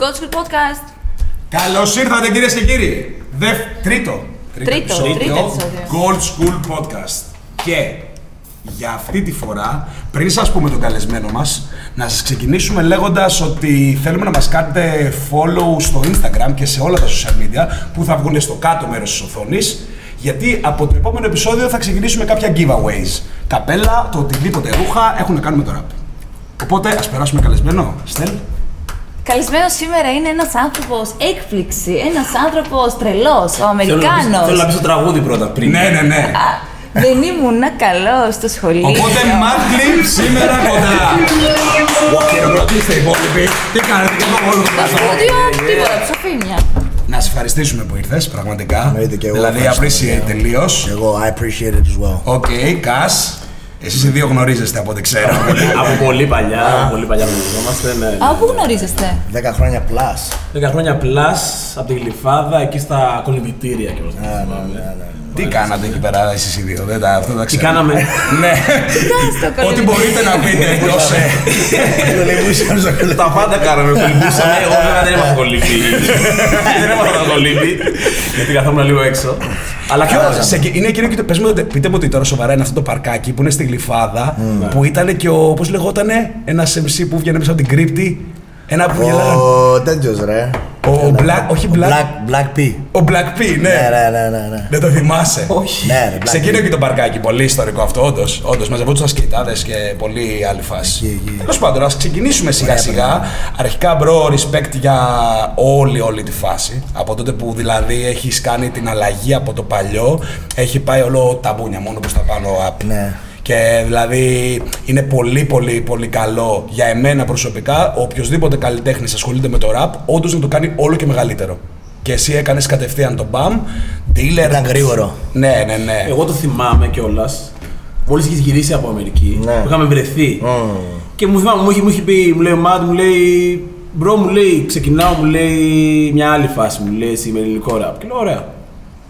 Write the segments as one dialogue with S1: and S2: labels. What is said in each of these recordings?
S1: God School Podcast.
S2: Καλώς ήρθατε κυρίες και κύριοι. Δευ... Τρίτο.
S1: Τρίτο,
S2: επεισόδιο
S1: τρίτο επεισόδιο.
S2: Gold School Podcast. Και για αυτή τη φορά, πριν σας πούμε τον καλεσμένο μας, να σας ξεκινήσουμε λέγοντας ότι θέλουμε να μας κάνετε follow στο Instagram και σε όλα τα social media που θα βγουν στο κάτω μέρος της οθόνης γιατί από το επόμενο επεισόδιο θα ξεκινήσουμε κάποια giveaways. Καπέλα, το οτιδήποτε ρούχα έχουν να κάνουν με το rap. Οπότε ας περάσουμε καλεσμένο. Στέλ.
S1: Καλεσμένο σήμερα είναι ένας άνθρωπος έκπληξη. Ένας άνθρωπος τρελός, ο
S3: Θέλω να πεις-
S1: Αμερικάνος.
S3: Θέλω να πεις το τραγούδι πρώτα πριν.
S2: Ναι, ναι, ναι.
S1: Δεν ήμουν καλός στο σχολείο.
S2: Οπότε Mad Clip σήμερα κοντά. Ω, Χειροκροτήστε οι υπόλοιποι. Τι κάνετε και εγώ όλο το
S1: Στο
S2: πλαστό.
S1: στούντιο, τίποτα, ψοφίμια.
S2: Να σε ευχαριστήσουμε που ήρθες, πραγματικά.
S4: Εννοείται και εγώ
S2: Δηλαδή,
S4: ευχαριστώ,
S2: appreciate
S4: παιδιά.
S2: τελείως.
S4: Και εγώ, I appreciate it as well.
S2: OK, Κας. Εσείς οι δύο γνωρίζεστε από ό,τι ξέρω.
S3: Από πολύ παλιά, από πολύ παλιά γνωριζόμαστε. Ναι.
S1: Από πού γνωρίζεστε;
S4: 10 χρόνια plus.
S3: 10 χρόνια πλάς από τη Γλυφάδα, εκεί στα κολυμπητήρια και
S4: Ναι, ναι, ναι, ναι.
S2: Τι κάνατε εκεί πέρα εσείς οι δύο, δεν τα, αυτό τα
S3: Τι
S2: ξέρω.
S3: κάναμε;
S2: Ναι,
S1: στο
S2: ό,τι
S1: κολυμπητήριο.
S2: μπορείτε να πείτε εκτός ε,
S4: Κολυμπούσαμε στο κολυμπ-
S3: Τα πάντα κάναμε, κολυμπούσαμε. Εγώ βέβαια δεν ήμουν κολύμπη. Δεν ήμουν κολύμπη, γιατί καθόμουν λίγο έξω. Αλλά
S2: Ποιο,
S3: κάναμε.
S2: σε, είναι εκείνο και το, πες μου, πείτε μου ότι τώρα σοβαρά είναι αυτό το παρκάκι που είναι στη Γλυφάδα που ήταν και ο, πώς λεγότανε, ένας MC που βγαίνει μέσα από την κρύπτη. Ένα που γελάγανε.
S4: Ο τέτοιος ρε.
S2: Ο Black, όχι
S4: Ο
S2: Black,
S4: Black, Black P.
S2: ο Black P, ναι.
S4: Ναι, ναι, ναι, ναι, ναι.
S2: Δεν το θυμάσαι.
S3: Όχι.
S4: Ναι, ρε, Black
S2: Σε εκείνο
S4: P.
S2: και το παρκάκι, πολύ ιστορικό αυτό, όντως. Όντως, μαζευόντουσαν σκητάδες και πολύ άλλη φάση.
S4: Εκεί, εκεί.
S2: Τέλος πάντων, ας ξεκινήσουμε σιγά σιγά. Αρχικά, bro, respect για όλη, όλη τη φάση. Από τότε που δηλαδή έχεις κάνει την αλλαγή από το παλιό, έχει πάει όλο τα μπούνια μόνο προς τα πάνω up.
S4: Ναι.
S2: Και δηλαδή είναι πολύ πολύ πολύ καλό για εμένα προσωπικά ο οποιοδήποτε καλλιτέχνης ασχολείται με το rap, όντως να το κάνει όλο και μεγαλύτερο. Και εσύ έκανες κατευθείαν τον μπαμ, dealer.
S4: Ήταν γρήγορο.
S2: Ναι, ναι, ναι.
S3: Εγώ το θυμάμαι κιόλας. Μόλις είχες γυρίσει από Αμερική,
S4: Ναι.
S3: που είχαμε βρεθεί.
S4: Μμμ.
S3: Και μου θυμάμαι, μου είχε, μου είχε πει, μου λέει ο Μάτ, μου λέει, bro, μου λέει, ξεκινάω, μου λέει μια άλλη φάση, μου λέει, εσύ με ελληνικό ραπ. Και λέω, ωραία.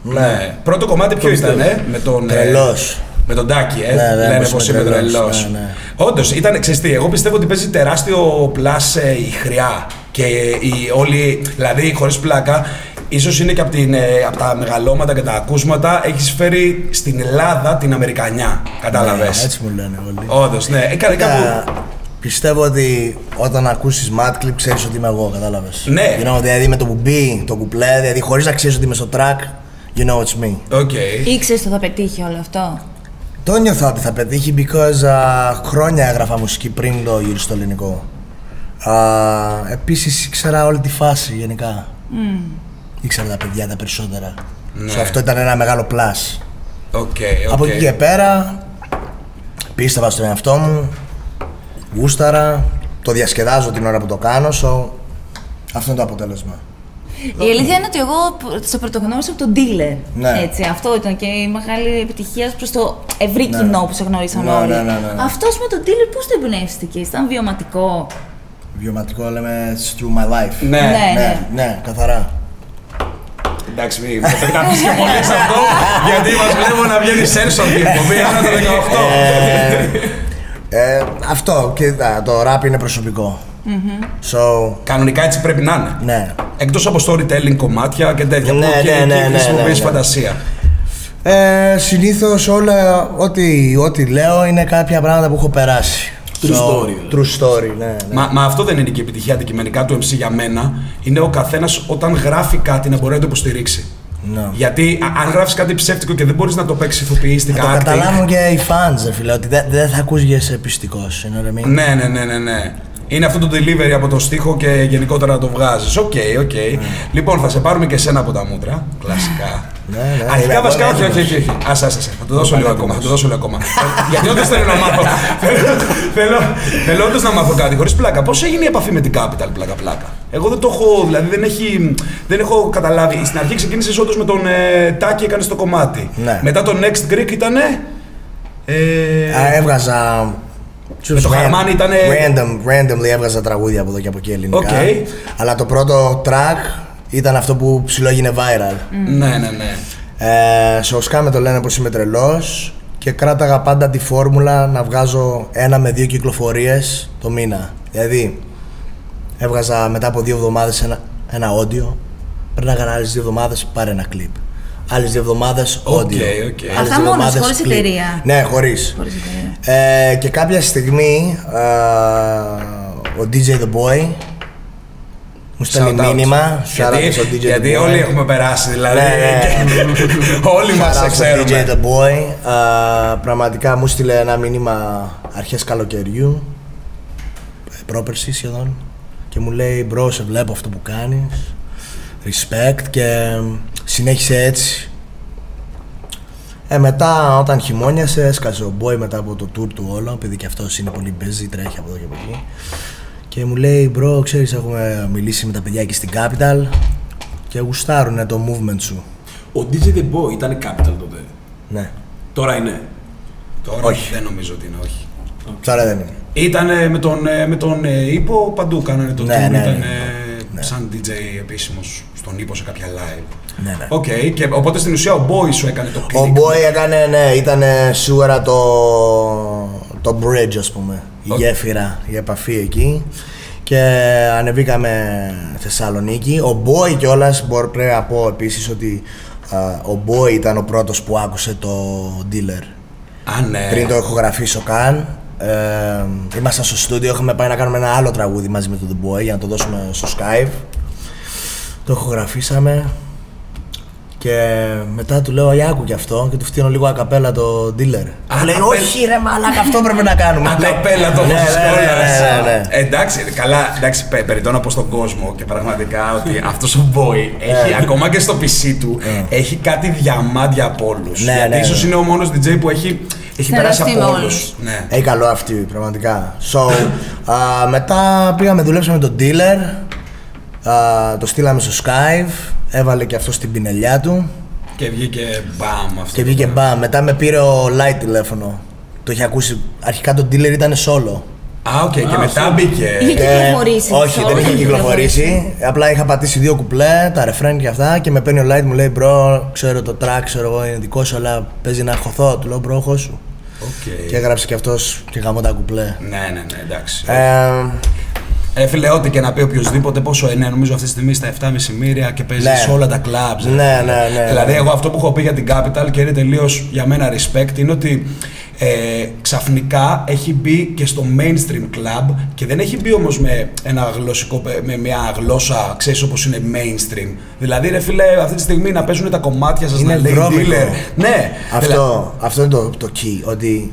S2: Ναι. Πρώτο κομμάτι ποιο
S3: Το
S2: ήταν,
S3: πιστεύω.
S2: ε; με τον. ε,
S4: Τρελός.
S2: Με τον Τάκη, ε.
S4: Ναι, ναι,
S2: Λένε
S4: πως
S2: πω
S4: είμαι
S2: είμαι
S4: τρελός.
S2: τρελός.
S4: Ναι, ναι.
S2: Όντως, ήταν, ξέρεις τι, εγώ πιστεύω ότι παίζει τεράστιο plus ε, η χροιά. Και η, όλοι, δηλαδή, χωρίς πλάκα, ίσως είναι και από, την, ε, απ' τα μεγαλώματα και τα ακούσματα, έχεις φέρει στην Ελλάδα την Αμερικανιά. Κατάλαβες;
S4: Ναι, Έτσι μου λένε όλοι.
S2: Όντως, ναι. Έκανε κάπου.
S4: Ε, Πιστεύω ότι όταν ακούσεις Mad Clip ξέρεις ότι είμαι εγώ, κατάλαβες;
S2: Ναι.
S4: You know, δηλαδή με το που μπει το κουπλέ, δηλαδή χωρίς να ξέρεις ότι είμαι στο track, you know it's me.
S2: Οκ.
S1: Ήξερες ότι θα πετύχει όλο αυτό;
S4: Το νιώθω ότι θα πετύχει because α, χρόνια έγραφα μουσική πριν το γυρίσω στο ελληνικό. Α, επίσης ήξερα όλη τη φάση γενικά. Ήξερα τα παιδιά τα περισσότερα.
S2: Ναι.
S4: So, αυτό ήταν ένα μεγάλο plus.
S2: Οκ, οκ.
S4: Από εκεί και πέρα πίστευα στον εαυτό μου, γούσταρα, το διασκεδάζω την ώρα που το κάνω, so αυτό είναι το αποτέλεσμα.
S1: Η αλήθεια είναι ότι εγώ σε πρωτογνώρισα από τον dealer.
S4: Ναι.
S1: Έτσι, αυτό ήταν και η μεγάλη επιτυχία προς το ευρύ
S4: Ναι.
S1: κοινό που σε γνωρίσαμε
S4: Ναι,
S1: όλοι.
S4: ναι, ναι, ναι, ναι.
S1: Αυτό με τον dealer πώς το εμπνεύστηκες, ήταν βιωματικό;
S4: Βιωματικό λέμε it's through my life.
S2: Ναι.
S1: Ναι.
S4: ναι, ναι, καθαρά.
S2: Εντάξει, μην πρέπει να πεις και πολύ σε αυτό, γιατί μας βλέπω να βγαίνει σένσορ την εκπομπή, άρα το 18.
S4: Ε, αυτό και α, το rap είναι προσωπικό. So,
S2: Κανονικά έτσι πρέπει να είναι.
S4: ναι.
S2: Εκτός από storytelling κομμάτια και τέτοια
S4: Ναι,
S2: που και
S4: ναι,
S2: εκεί
S4: ναι, ναι,
S2: χρησιμοποιείς
S4: ναι, ναι.
S2: φαντασία.
S4: Ε, συνήθως όλα, ό,τι, ό,τι λέω είναι κάποια πράγματα που έχω περάσει.
S3: True story, δηλαδή.
S4: True story, ναι. ναι.
S2: Μα, μα αυτό δεν είναι και η επιτυχία αντικειμενικά του MC για μένα. Είναι ο καθένας όταν γράφει κάτι να μπορεί να το υποστηρίξει.
S4: Ναι.
S2: Γιατί α- αν γράφεις κάτι ψεύτικο και δεν μπορείς να το παίξεις ηθοποιίστικα.
S4: Θα το
S2: acting,
S4: καταλάβουν και οι fans, ρε φίλε, ότι δεν δεν θα ακούγεσαι πιστικός, you know what I mean?
S2: Ναι, ναι, ναι, ναι, ναι. Είναι αυτό το delivery από το στίχο και γενικότερα να το βγάζεις. Οκ, οκ. Λοιπόν, θα σε πάρουμε και εσένα από τα μούτρα. Κλασικά.
S4: Ναι, ναι,
S2: Αρχικά
S4: είμαι
S2: βασικά, όχι,
S4: έτοιμος.
S2: όχι, όχι. όχι. Ας, ας, ας. Θα το δώσω λίγο ακόμα. Θα το δώσω λίγο ακόμα. Ε, Γιατί όντως θέλω να μάθω. Θέλω- Θέλω, θέλω όντως να μάθω κάτι. Χωρίς πλάκα. Πώς έγινε η επαφή με την Capital, πλάκα πλάκα; Εγώ δεν το έχω, δηλαδή δεν, έχει, δεν έχω καταλάβει. Στην αρχή ξεκίνησες όντως με τον ε, Τάκη, έκανες το κομμάτι.
S4: Ναι.
S2: Μετά το Next Greek ήταν. Ε,
S4: Α, έβγαζα.
S2: Με το Χαρμάνι ήτανε-
S4: Random, randomly έβγαζα τραγούδια από εδώ και από εκεί ελληνικά.
S2: Οκ.
S4: Αλλά το πρώτο track ήταν αυτό που ψιλοέγινε viral.
S2: ναι, ναι, ναι.
S4: Ε, σε, ωσκάμε το Λένε πως είμαι τρελός και κράταγα πάντα τη φόρμουλα να βγάζω ένα με δύο κυκλοφορίες το μήνα. Δηλαδή, Έβγαζα μετά από δύο εβδομάδες ένα, ένα audio. Περνάγαν άλλες δύο εβδομάδες, πάρε ένα κλιπ. Άλλες δύο εβδομάδες audio.
S2: Οκ, οκ.
S4: Άλλες
S1: Αυτά
S4: δύο
S1: μόνος,
S4: εβδομάδες
S1: χωρίς
S4: κλιπ.
S1: εταιρεία.
S4: Ναι, χωρίς.
S1: Χωρίς εταιρεία.
S4: Ε, και κάποια στιγμή ε, ο DJ The Boy μου στέλνει
S2: Shout out.
S4: μήνυμα. Shout out
S2: Γιατί,
S4: στο DJ The
S2: γιατί
S4: Boy.
S2: όλοι έχουμε περάσει, δηλαδή.
S4: Ναι, ναι.
S2: και όλοι
S4: Shout
S2: μας
S4: out
S2: σε
S4: στο DJ
S2: ξέρουμε.
S4: The Boy. Α, πραγματικά μου στείλε ένα μήνυμα αρχές καλοκαιριού, ε, πρόπερση σχεδόν, και μου λέει «Μπρο, σε βλέπω αυτό που κάνεις, respect και συνέχισε έτσι». Ε, μετά όταν χειμώνιασε έσκασε ο Boy μετά από το tour του όλο, επειδή και αυτός είναι πολύ busy, τρέχει από εδώ και από εκεί. Και μου λέει «Μπρο, ξέρεις, έχουμε μιλήσει με τα παιδιά εκεί στην Capital και γουστάρουνε το movement σου».
S3: Ο DJ The Boy ήταν Capital τότε.
S4: Ναι.
S3: Τώρα είναι.
S2: Τώρα
S4: Όχι.
S2: δεν νομίζω ότι είναι, όχι.
S4: Τώρα δεν είναι.
S2: Ήταν με τον, ε, με τον ε, Ύπο παντού, κάνανε το
S4: Ναι,
S2: tour,
S4: ναι,
S2: ήταν
S4: ναι.
S2: Ε, σαν DJ επίσημος στον Ύπο σε κάποια live.
S4: Ναι, ναι.
S2: Οκ, και οπότε στην ουσία ο Boy σου έκανε το
S4: Ο
S2: κλικ.
S4: Boy έκανε, ναι, ήταν σίγουρα το, το bridge, ας πούμε, η
S2: Οκ.
S4: γέφυρα, η επαφή εκεί και ανεβήκαμε Θεσσαλονίκη. Ο Boy κιόλας, μπορώ πρέπει να πω επίσης ότι α, ο Boy ήταν ο πρώτος που άκουσε το dealer
S2: Α, ναι.
S4: πριν το ηχογραφήσω καν. Ε, ήμασταν στο στούντιο, είχαμε πάει να κάνουμε ένα άλλο τραγούδι μαζί με τον The Boy για να το δώσουμε στο Skype. Το ηχογραφήσαμε και μετά του λέω «Για άκου κι αυτό» και του φτύνω λίγο ακαπέλα το dealer. Μου λέει
S2: ακαπέλα.
S4: «Όχι ρε μαλάκα, αυτό πρέπει να κάνουμε».
S2: Ακαπέλα το
S4: Ναι, ναι, ναι,
S2: σχόλας.
S4: ναι, ναι, ναι.
S2: Εντάξει, καλά, εντάξει, πε- περιττώ να πω στον κόσμο και πραγματικά ότι αυτός ο boy έχει,
S4: Ναι.
S2: ακόμα και στο PC του, έχει κάτι διαμάντια από όλους.
S4: Ναι,
S2: Γιατί
S4: ναι,
S2: ίσως
S4: ναι.
S2: είναι ο μόνος DJ που έχει, έχει περάσει
S1: Συνεργαστεί
S2: από
S1: με
S2: όλους.
S1: όλους.
S2: Ναι.
S4: Έχει καλό αυτή, πραγματικά. So, α, μετά πήγαμε, δουλέψαμε τον dealer, α, το στείλαμε στο Skype, έβαλε και αυτό στην πινελιά του.
S2: Και βγήκε μπαμ αυτό.
S4: Και βγήκε μπαμ. Μετά με πήρε ο Light τηλέφωνο. Το είχε ακούσει. Αρχικά το dealer ήταν solo.
S2: Α, οκ, και μετά μπήκε.
S1: Είχε κυκλοφορήσει.
S4: όχι, δεν
S1: solo,
S4: είχε κυκλοφορήσει. Απλά είχα πατήσει δύο κουπλέ, τα refrain και αυτά. Και με παίρνει ο Light μου λέει: Bro, ξέρω το track, ξέρω εγώ είναι δικό σου, αλλά παίζει να χωθώ. Του λέω: Bro, χώσου.
S2: Οκ.
S4: Και έγραψε και αυτός και γαμώ τα κουπλέ.
S2: Ναι, ναι, ναι, εντάξει.
S4: Ε,
S2: Ε, φίλε, ό,τι και να πει οποιοδήποτε, πόσο είναι, νομίζω αυτή τη στιγμή στα 7,5 μύρια και παίζει
S4: Ναι.
S2: σε όλα τα clubs.
S4: Ναι, ναι, ναι,
S2: Δηλαδή,
S4: ναι.
S2: εγώ αυτό που έχω πει για την Capital και είναι τελείως για μένα respect είναι ότι ε, ξαφνικά έχει μπει και στο mainstream club και δεν έχει μπει όμως με ένα γλωσσικό, πε- με μια γλώσσα, ξέρεις όπως είναι mainstream. Δηλαδή, ρε φίλε, αυτή τη στιγμή να παίζουν τα κομμάτια σας,
S4: Είναι
S2: να λέει
S4: βρώμικο.
S2: dealer. Ναι, δηλαδή-
S4: αυτό, αυτό είναι το, το key. Ότι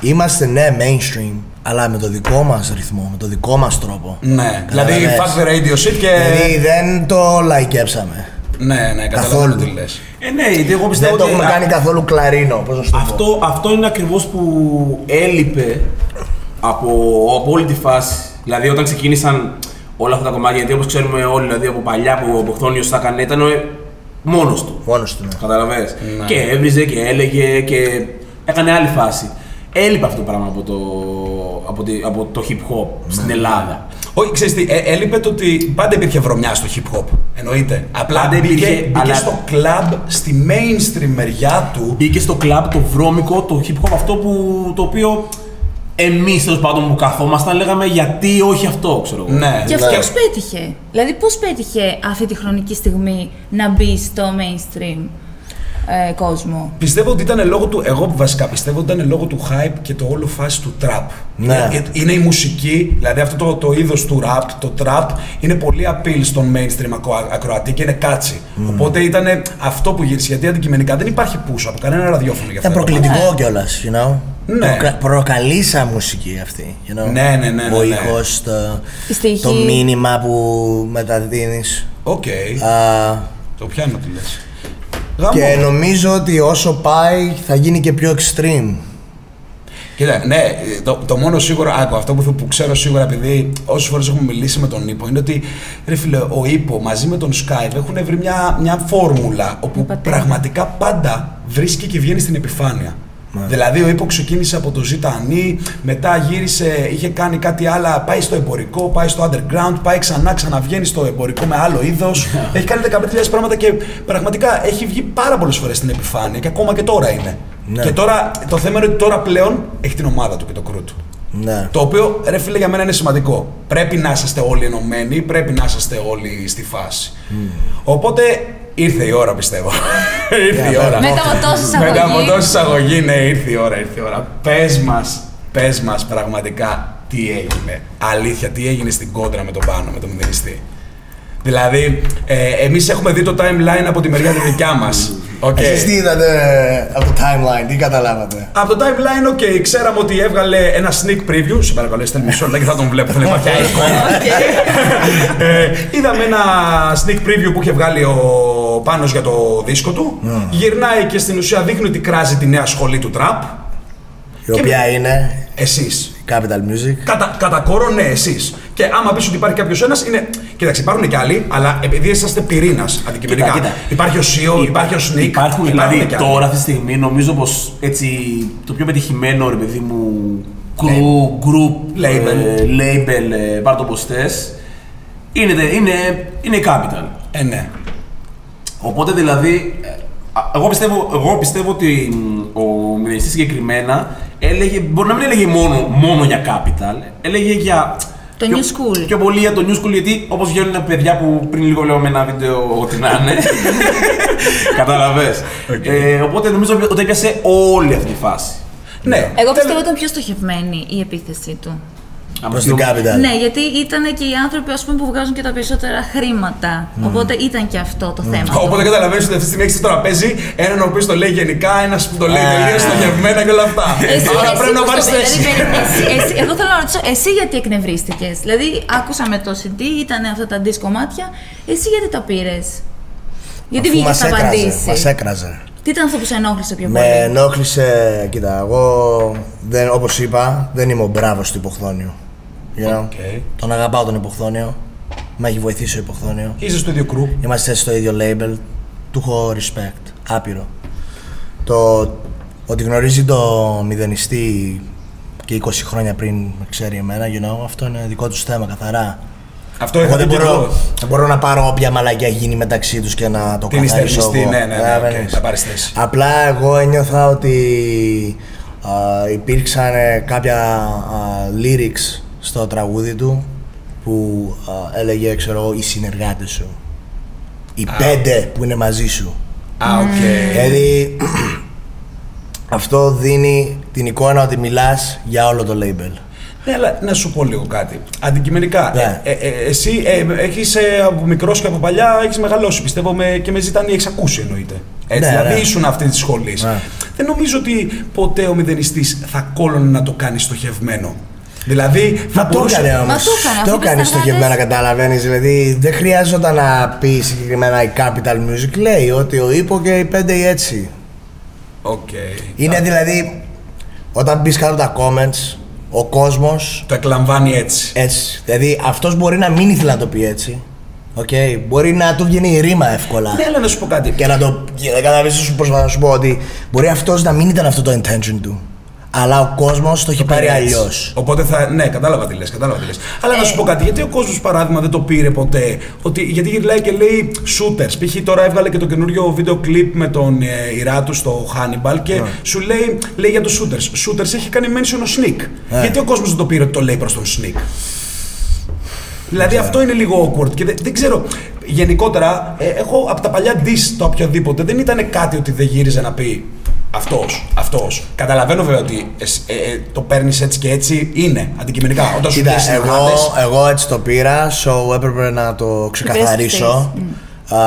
S4: είμαστε ναι mainstream, αλλά με το δικό μας ρυθμό, με το δικό μας τρόπο.
S2: ναι. δηλαδή,
S4: Καταλαβες.
S2: fuck the radio shit και.
S4: Δηλαδή δεν το λαϊκέψαμε.
S2: Ναι, ναι, καταλαβαίνω
S4: Καθόλου.
S2: τι λες.
S3: Ε, ναι, γιατί εγώ πιστεύω
S4: Δεν το
S3: ότι
S4: έχουμε
S3: α-
S4: κάνει καθόλου κλαρίνο, πώς να σου το πω.
S3: αυτό, αυτό είναι ακριβώς που έλειπε από, από όλη τη φάση. Δηλαδή, όταν ξεκίνησαν όλα αυτά τα κομμάτια, γιατί όπως ξέρουμε όλοι, δηλαδή από παλιά που ο Μποχθόνιο τα έκανε, ήταν μόνος του.
S4: Μόνος του, ναι.
S3: Καταλαβες.
S2: Ναι.
S3: Και έβριζε και έλεγε και έκανε άλλη φάση. Έλειπε αυτό το πράγμα από το, από τη- από το hip hop στην Ελλάδα.
S2: Όχι, ξέρεις τι, ε, έλειπε το ότι πάντα υπήρχε βρωμιά στο hip hop. Εννοείται. Απλά
S3: Πάντα
S2: μπήκε,
S3: υπήρχε,
S2: μπήκε
S3: αλλά-
S2: στο club, στη mainstream μεριά του.
S3: Μπήκε στο κλαμπ το βρώμικο, το hip hop αυτό που, το οποίο εμείς τέλος πάντων που καθόμασταν λέγαμε γιατί όχι αυτό, ξέρω εγώ.
S2: Ναι.
S1: Και
S4: Ναι.
S1: αυτός πέτυχε. Δηλαδή, πώς πέτυχε αυτή τη χρονική στιγμή να μπει στο mainstream; Ε, κόσμο.
S2: Πιστεύω ότι ήταν λόγω του, εγώ βασικά πιστεύω ότι ήταν λόγω του hype και το όλο φάση του trap.
S4: Ναι.
S2: Είναι, είναι η μουσική, δηλαδή αυτό το, το είδος του rap, το trap, είναι πολύ appeal στον mainstream ακρο- ακροατή και είναι catchy. Οπότε ήταν αυτό που γύρισε, γιατί αντικειμενικά δεν υπάρχει push από κανένα ραδιόφωνο για
S4: Ήταν
S2: αυτό. το
S4: προκλητικό κιόλας, you know;
S2: Ναι.
S4: Προκα- προκαλεί σαν μουσική αυτή, you know;
S2: Ναι, ναι, ναι, ναι,
S4: Ο
S2: ναι.
S4: ήχος, το,
S1: Οι στίχοι.
S4: το μήνυμα που μεταδίδεις.
S2: Οκ,
S4: Α,
S2: το πιάνω τι λες. Γαμώ.
S4: και νομίζω ότι όσο πάει θα γίνει και πιο extreme.
S2: Κοίτα, ναι, το, το μόνο σίγουρο, άκου, αυτό που, που ξέρω σίγουρα, επειδή όσες φορές έχουμε μιλήσει με τον Ήπο, είναι ότι ρε φίλε, ο Ήπο μαζί με τον Skype έχουν βρει μια, μια φόρμουλα όπου
S1: πατέρα.
S2: πραγματικά πάντα βρίσκει και βγαίνει στην επιφάνεια. Δηλαδή, ο Ήπο ξεκίνησε από το Ζητανή, μετά γύρισε, είχε κάνει κάτι άλλο, πάει στο εμπορικό, πάει στο underground, πάει ξανά, ξαναβγαίνει στο εμπορικό με άλλο είδος. έχει κάνει 15.000 πράγματα και πραγματικά έχει βγει πάρα πολλές φορές στην επιφάνεια και ακόμα και τώρα είναι.
S4: Ναι.
S2: Και τώρα το θέμα είναι ότι τώρα πλέον έχει την ομάδα του και το crew του.
S4: Ναι.
S2: Το οποίο, ρε φίλε, για μένα είναι σημαντικό. Πρέπει να είσαστε όλοι ενωμένοι, πρέπει να είσαστε όλοι στη φάση. Οπότε ήρθε η ώρα, πιστεύω. ήρθε η
S4: Yeah,
S2: ώρα.
S1: Μετά από τόση εισαγωγή.
S2: Μετά από τόση εισαγωγή, ναι, ήρθε η ώρα, ήρθε η ώρα. Πες μας, πες μας πραγματικά τι έγινε. Αλήθεια, τι έγινε στην κόντρα με τον Πάνο, με τον Μηδενιστή. Δηλαδή, ε, εμείς έχουμε δει το timeline από τη μεριά τη δικιά μας. Οκ.
S4: Εσείς τι είδατε από το timeline, τι καταλάβατε;
S2: Από το timeline, ok, ξέραμε ότι έβγαλε ένα sneak preview. Σε παρακαλώ, στέλνει μισό λεπτό και θα τον βλέπω. Δεν υπάρχει άλλη εικόνα. ε, είδαμε ένα sneak preview που είχε βγάλει ο Πάνος για το δίσκο του. Γυρνάει και στην ουσία δείχνει ότι κράζει τη νέα σχολή του trap.
S4: Η οποία είναι;
S2: Εσείς.
S4: Η Capital Music.
S2: Κατά, κατά κόρο, ναι, εσείς. Και άμα πεις ότι υπάρχει κάποιο ένας, είναι. Κοίταξε, υπάρχουν και άλλοι, αλλά επειδή είσαστε πυρήνας αντικειμενικά.
S3: Κοίτα, κοίτα.
S2: Υπάρχει ο Σίο, υπάρχει ο Σνικ.
S3: Υπάρχουν δηλαδή
S2: και άλλοι.
S3: τώρα αυτή τη στιγμή νομίζω πως έτσι το πιο πετυχημένο ρε παιδί μου crew, group,
S2: Label.
S3: ε, label, ε, πάρ' το πως θες, είναι, είναι, είναι η Capital.
S2: Ε, ναι.
S3: Οπότε δηλαδή, ε, α, εγώ πιστεύω, εγώ πιστεύω ότι μ, ο μηδενιστής συγκεκριμένα έλεγε, μπορεί να μην έλεγε μόνο, μόνο για Capital, έλεγε για...
S1: Το
S3: πιο,
S1: new school.
S3: Πιο πολύ για το new school, γιατί όπως βγαίνουν παιδιά που πριν λίγο λέω με ένα βίντεο ότι να είναι. Κατάλαβες. Ε, οπότε νομίζω ότι έπιασε όλη αυτή τη φάση.
S2: ναι.
S1: Εγώ
S2: Τέλος-
S1: πιστεύω ότι ήταν πιο στοχευμένη η επίθεσή του.
S3: Άμα
S4: Προς την
S3: πιο-
S4: Capital.
S1: Ναι, γιατί ήταν και οι άνθρωποι ας πούμε, που βγάζουν και τα περισσότερα χρήματα. Οπότε ήταν και αυτό το θέμα.
S2: Οπότε καταλαβαίνεις ότι αυτή τη στιγμή έχει στο τραπέζι έναν ο οποίος το λέει γενικά, ένας που το λέει
S4: Ε.
S2: τελείως στοχευμένα και όλα αυτά.
S1: Εσύ,
S2: Άρα
S1: εσύ
S2: πρέπει να
S1: πώς
S2: πάρεις
S1: το-
S2: θέση.
S1: δηλαδή, περι- εσύ- εσύ- εγώ θέλω να ρωτήσω, εσύ γιατί εκνευρίστηκες; Δηλαδή, άκουσα με το CD, ήταν αυτά τα disc κομμάτια. Εσύ γιατί τα πήρες; Γιατί
S4: Αφού
S1: βγήκες
S4: μας
S1: να
S4: έκραζε,
S1: απαντήσεις;
S4: Μας έκραζε.
S1: Τι ήταν αυτό που σε ενόχλησε πιο
S4: Με
S1: πολύ;
S4: ενόχλησε, κοίτα, εγώ δεν, όπως είπα, δεν είμαι ο μπράβος του Υποχθόνιου. You know?
S2: Οκ.
S4: Τον αγαπάω τον Υποχθόνιο. Με έχει βοηθήσει ο Υποχθόνιος.
S2: Είσαι στο ίδιο crew.
S4: Είμαστε στο ίδιο label. Του έχω respect. Άπειρο. Το ότι γνωρίζει το Μηδενιστή και 20 χρόνια πριν με ξέρει εμένα, you know, αυτό είναι δικό τους θέμα καθαρά.
S2: Αυτό
S4: Εγώ
S2: έχω
S4: δεν
S2: δει και
S4: μπορώ,
S2: εγώ.
S4: δεν μπορώ να πάρω όποια μαλακία γίνει μεταξύ τους και να το καθαρίσω
S2: Την υπερασπιστή,
S4: εγώ.
S2: ναι, ναι, ναι,
S4: Καταλαβαίνεις.
S2: οκ, θα πάρεις θέση.
S4: Απλά εγώ ένιωθα ότι α, υπήρξαν ε, κάποια α, lyrics στο τραγούδι του που α, έλεγε, ξέρω εγώ, οι συνεργάτες σου. Οι πέντε που είναι μαζί σου.
S2: Α, οκ.
S4: Δηλαδή, αυτό δίνει την εικόνα ότι μιλάς για όλο το label.
S2: Ναι, αλλά να σου πω λίγο κάτι. Αντικειμενικά,
S4: Ναι.
S2: ε, ε, ε, εσύ ε, έχεις ε, από μικρός και από παλιά έχεις μεγαλώσει. Πιστεύω με, και με ζητάνει, έχει ακούσει εννοείται. Έτσι,
S4: Ναι,
S2: δηλαδή
S4: ναι.
S2: ήσουν αυτή της σχολής.
S4: Ναι.
S2: Δεν νομίζω ότι ποτέ ο μηδενιστής θα κόλλωνε να το κάνει στοχευμένο. Δηλαδή, θα
S4: Μα το
S2: μπορούσε.
S4: έκανε
S1: Μα
S4: όμως.
S1: το έκανε,
S4: Το
S1: αφού
S4: έκανε
S1: είπες
S4: στοχευμένα,
S1: συνεργάτες.
S4: καταλαβαίνεις. Δηλαδή, δεν χρειάζονταν να πει συγκεκριμένα η Capital Music. Λέει ότι ο Ήπο και οι πέντε οι έτσι.
S2: Οκ.
S4: Είναι δηλαδή, όταν μπει κάτω τα comments, ο κόσμος
S2: Το εκλαμβάνει έτσι.
S4: έτσι. Δηλαδή, αυτός μπορεί να μην ήθελε να το πει έτσι. Okay. Μπορεί να του βγαίνει η ρίμα εύκολα.
S2: Ναι, αλλά να σου πω κάτι.
S4: Και να το. και να καταλάβεις, σου προσπαθώ να σου πω ότι μπορεί αυτός να μην ήταν αυτό το intention του. Αλλά ο κόσμος το έχει πάρει
S2: Έτσι.
S4: αλλιώς.
S2: Οπότε θα. Ναι, κατάλαβα τι λες, κατάλαβα τι λες. Αλλά να σου πω κάτι, γιατί ο κόσμος παράδειγμα δεν το πήρε ποτέ; Ότι, γιατί γυρνάει και λέει shooters. Π.χ. τώρα έβγαλε και το καινούριο βίντεο κλιπ με τον ε, Ιρά του στο Hannibal και σου λέει, λέει για το shooters. Shooters έχει κάνει mention ο Sneak.
S4: Ναι.
S2: Γιατί ο κόσμος δεν το πήρε ότι το λέει προς τον Sneak; Δηλαδή αυτό είναι λίγο awkward και δεν, δεν ξέρω. Γενικότερα, ε, έχω από τα παλιά diss το οποιοδήποτε δεν ήταν κάτι ότι δεν γύριζε να πει αυτός, αυτός. Καταλαβαίνω βέβαια ότι εσ- ε, ε, το παίρνεις έτσι και έτσι είναι αντικειμενικά. Όταν σου
S4: Κοίτα,
S2: λέει
S4: εγώ,
S2: συνεργάτες,
S4: εγώ έτσι το πήρα, so έπρεπε να το ξεκαθαρίσω. Α,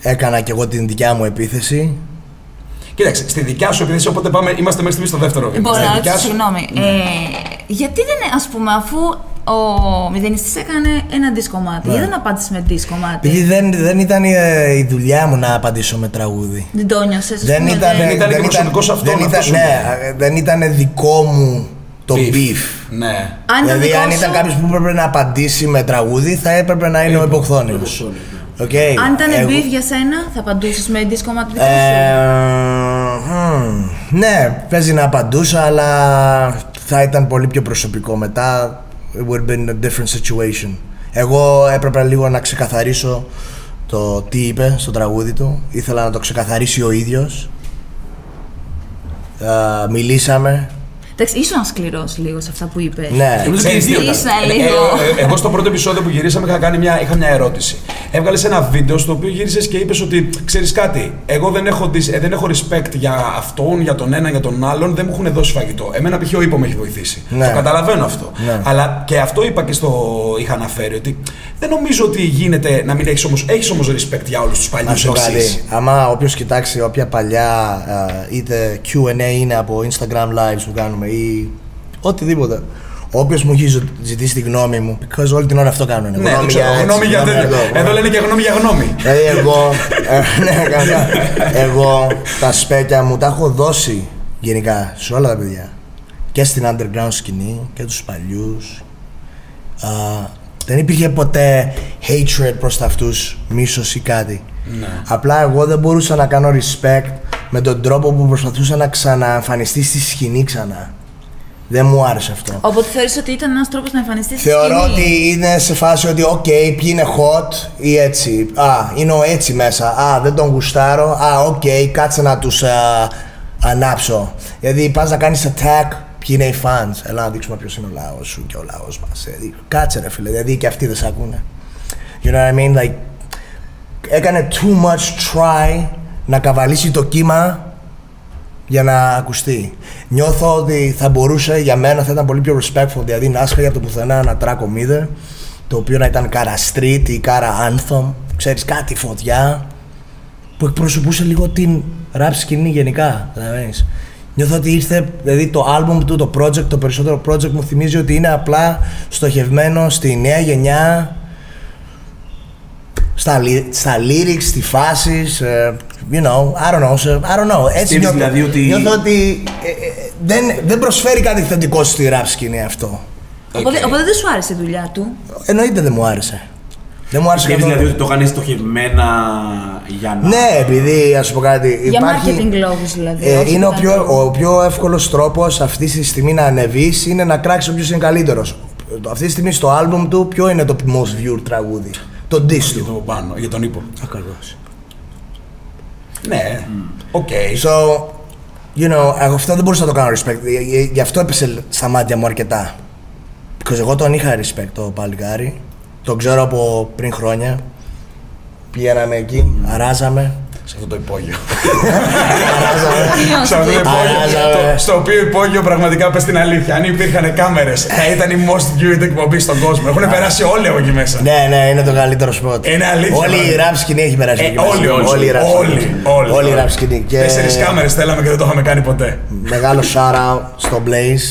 S4: έκανα και εγώ την δικιά μου επίθεση.
S2: Κοίταξε, στη δικιά σου επίθεση, οπότε πάμε, είμαστε μέχρι στιγμής στο δεύτερο βήμα.
S1: Μπορώ
S2: Στη
S1: να
S2: δικιά
S1: ρωτήσω,
S2: σου-
S1: συγγνώμη. Ε, γιατί δεν, ας πούμε, αφού ο μηδενιστής έκανε ένα disc κομμάτι, γιατί δεν απάντησε με disc κομμάτι.
S4: Επειδή δεν, δεν ήταν η, η δουλειά μου να απαντήσω με τραγούδι.
S1: Δεν το νιώσες, ας
S4: Δεν
S1: πούμε,
S4: ήταν,
S2: δεν ήταν και προσωπικός αυτόν,
S4: δεν
S2: αυτό
S4: ήταν,
S2: σου
S4: ναι,
S2: λέω.
S4: δεν ήταν δικό μου το
S2: Beef.
S4: beef.
S2: Ναι.
S1: Αν ήταν
S4: δηλαδή,
S1: δικό
S4: αν
S1: σου-
S4: ήταν κάποιος που έπρεπε να απαντήσει με τραγούδι, θα έπρεπε να είναι ο υποχθόνιο. Okay.
S1: Αν ήταν
S4: εγώ-
S1: beef για σένα, θα απαντούσες με disc κομμάτι δικό
S4: Ε,
S1: σου.
S4: μ, ναι, παίζει να απαντούσα, αλλά θα ήταν πολύ πιο προσωπικό μετά. It would have been a different situation. Εγώ έπρεπε λίγο να ξεκαθαρίσω το τι είπε στο τραγούδι του. Ήθελα να το ξεκαθαρίσει ο ίδιος. Ε, μιλήσαμε.
S1: Εντάξει, ήσουν σκληρός λίγο σε αυτά που είπες.
S4: Ναι.
S3: Νομίζω
S2: Ξέρεις
S3: και οι
S2: τι,
S3: δύο
S1: Ήσουν
S2: ε,
S1: λίγο.
S2: ε, ε, εγώ στο πρώτο επεισόδιο που γυρίσαμε είχα, κάνει μια, είχα μια ερώτηση. Έβγαλες ένα βίντεο στο οποίο γύρισες και είπες ότι ξέρεις κάτι, εγώ δεν έχω, δεις- ε, δεν έχω respect για αυτόν, για τον ένα, για τον άλλον, δεν μου έχουν δώσει φαγητό. Εμένα π.χ. ο ύπο με έχει βοηθήσει.
S4: Ναι.
S2: Το καταλαβαίνω αυτό.
S4: Ναι.
S2: Αλλά και αυτό είπα και στο είχα αναφέρει ότι δεν νομίζω ότι γίνεται να μην έχεις όμως έχεις όμως respect για όλους τους παλιούς
S4: Να σου πω κάτι.
S2: MCs.
S4: Άμα όποιος κοιτάξει όποια παλιά α, είτε QA είναι από Instagram lives που κάνουμε ή οτιδήποτε. Όποιος μου έχει ζω- ζητήσει τη γνώμη μου, because όλη την ώρα αυτό κάνουν.
S2: Ναι, το ξέρω. Γνώμη για τέτοιο.
S4: εδώ,
S2: Εδώ λένε και γνώμη για γνώμη.
S4: Δηλαδή εγώ, ε, ναι, καλά. εγώ τα σπέκια μου τα έχω δώσει γενικά σε όλα τα παιδιά. Και στην underground σκηνή και τους παλιούς. Α, δεν υπήρχε ποτέ hatred προς τα αυτούς, μίσος ή κάτι. Απλά εγώ δεν μπορούσα να κάνω respect με τον τρόπο που προσπαθούσα να ξαναεμφανιστεί στη σκηνή ξανά. Δεν μου άρεσε αυτό.
S1: Οπότε θεωρείς ότι ήταν ένας τρόπος να εμφανιστείς στη
S4: Θεωρώ
S1: σκηνή;
S4: ότι είναι σε φάση ότι, οκ, ποιοι είναι hot ή έτσι. Α, είναι ο έτσι μέσα. Α, δεν τον γουστάρω. Α, οκ, κάτσε να τους α, ανάψω. Γιατί πας να κάνεις attack, ποιοι είναι οι fans. Έλα να δείξουμε ποιος είναι ο λαός σου και ο λαός μας. Δηλαδή, κάτσε ρε φίλε, δηλαδή και αυτοί δεν σε ακούνε. You know what I mean? Like, έκανε too much try να καβαλήσει το κύμα για να ακουστεί. Νιώθω ότι θα μπορούσε για μένα θα ήταν πολύ πιο respectful, δηλαδή να άσχερε από το πουθενά ένα τράκο μίδε, το οποίο να ήταν κάρα street ή κάρα anthem, ξέρεις κάτι φωτιά, που εκπροσωπούσε λίγο την rap σκηνή γενικά, καταλαβαίνεις. Νιώθω ότι ήρθε, δηλαδή το album του, το project, το περισσότερο project μου θυμίζει ότι είναι απλά στοχευμένο στη νέα γενιά, στα, λι- στα lyrics, στη φάση, ε, you know, I don't know, σε- I don't know. Έτσι
S3: Πιστεύεις
S4: νιώθω,
S3: δηλαδή ότι-
S4: νιώθω ότι ε, ε, δεν, δεν προσφέρει κάτι θετικό στη rap σκηνή αυτό.
S1: Οπότε, οπότε δεν σου άρεσε η δουλειά του;
S4: Εννοείται δεν μου άρεσε. Δεν μου άρεσε
S3: Πιστεύεις
S4: καθόλου.
S3: δηλαδή ότι το κάνεις στοχευμένα για να.
S4: Ναι, επειδή ας πω κάτι.
S1: Για
S4: υπάρχει,
S1: marketing λόγους δηλαδή.
S4: Ε,
S1: όχι
S4: είναι ο
S1: για
S4: πιο,
S1: λόγους.
S4: ο πιο εύκολος τρόπος αυτή τη στιγμή να ανεβείς είναι να κράξεις όποιος είναι καλύτερος. Αυτή τη στιγμή στο album του, ποιο είναι το most viewed τραγούδι; Το diss
S2: Για
S4: του.
S2: τον πάνω, για τον Ύπο.
S4: Ακριβώς.
S2: Ναι, OK.
S4: So, you know, εγώ αυτό δεν μπορούσα να το κάνω respect. Ε, ε, Γι' αυτό έπεσε στα μάτια μου αρκετά. Because εγώ τον είχα respect το παλικάρι. Τον ξέρω από πριν χρόνια. Πηγαίναμε εκεί, αράζαμε.
S2: Σε αυτό το υπόγειο.
S4: αράζαμε.
S2: Σε αυτό το υπόγειο.
S4: Αράζαμε.
S2: το- Στο οποίο υπόγειο πραγματικά πες την αλήθεια. Αν υπήρχαν κάμερες, θα ήταν η most viewed εκπομπή στον κόσμο. Έχουν περάσει όλοι από εκεί μέσα.
S4: Ναι, ναι, είναι το καλύτερο σποτ.
S2: Είναι αλήθεια,
S4: Όλη η
S2: δηλαδή.
S4: rap σκηνή έχει περάσει
S2: Ε,
S4: εκεί μέσα.
S2: όλοι, όλοι,
S4: Όλη η rap
S2: όλοι,
S4: σκηνή.
S2: όλοι,
S4: Όλη η
S2: όλοι.
S4: rap σκηνή. Και
S2: Τέσσερις κάμερες θέλαμε και δεν το είχαμε κάνει ποτέ.
S4: Μεγάλο shout out στο Blaze.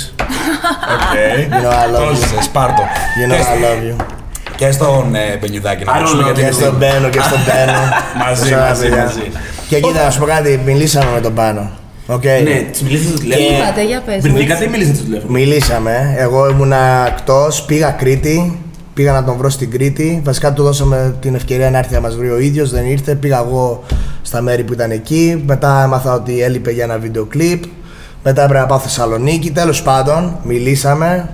S2: Οκ.
S4: know I love you.
S2: Τόσες, Σπάρτο.
S4: You know
S2: Και-
S4: I love you.
S2: Και στον ε, Μπενιουδάκη να
S3: I don't
S2: ακούσουμε
S3: know,
S2: γιατί
S4: Και
S2: είναι
S4: στον Μπένο και στον Μπένο.
S2: Μαζί,
S4: Τόσα
S2: μαζί,
S4: παιδιά.
S2: μαζί.
S4: Και κοίτα, να σου πω κάτι, μιλήσαμε με τον Πάνο. Οκ.
S3: Ναι, της μιλήσατε στο τηλέφωνο.
S1: Τι είπατε, για πες
S3: Πριν
S1: μου.
S3: δίκατε ή μιλήσατε στο τηλέφωνο;
S4: Μιλήσαμε. Εγώ ήμουνα εκτός, πήγα Κρήτη. Πήγα να τον βρω στην Κρήτη. Βασικά του δώσαμε την ευκαιρία να έρθει να μας βρει ο ίδιος. Δεν ήρθε. Πήγα εγώ στα μέρη που ήταν εκεί. Μετά έμαθα ότι έλειπε για ένα βίντεο κλιπ. Μετά έπρεπε να πάω Θεσσαλονίκη. Τέλος πάντων, μιλήσαμε.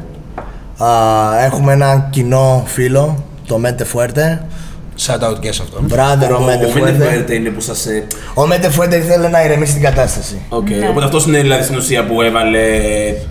S4: Α, έχουμε έναν κοινό φίλο, το Μέντε Φουέρτε.
S2: Shout out και σε αυτόν.
S4: Brother ο
S3: Ο
S4: Μέντε
S3: Μέντε
S4: Φουέρτε.
S3: Φουέρτε είναι που σα.
S4: Ο Mente Fuerte ήθελε να ηρεμήσει την κατάσταση.
S3: Οκ.
S1: Ναι.
S3: Οπότε αυτός είναι δηλαδή στην ουσία που έβαλε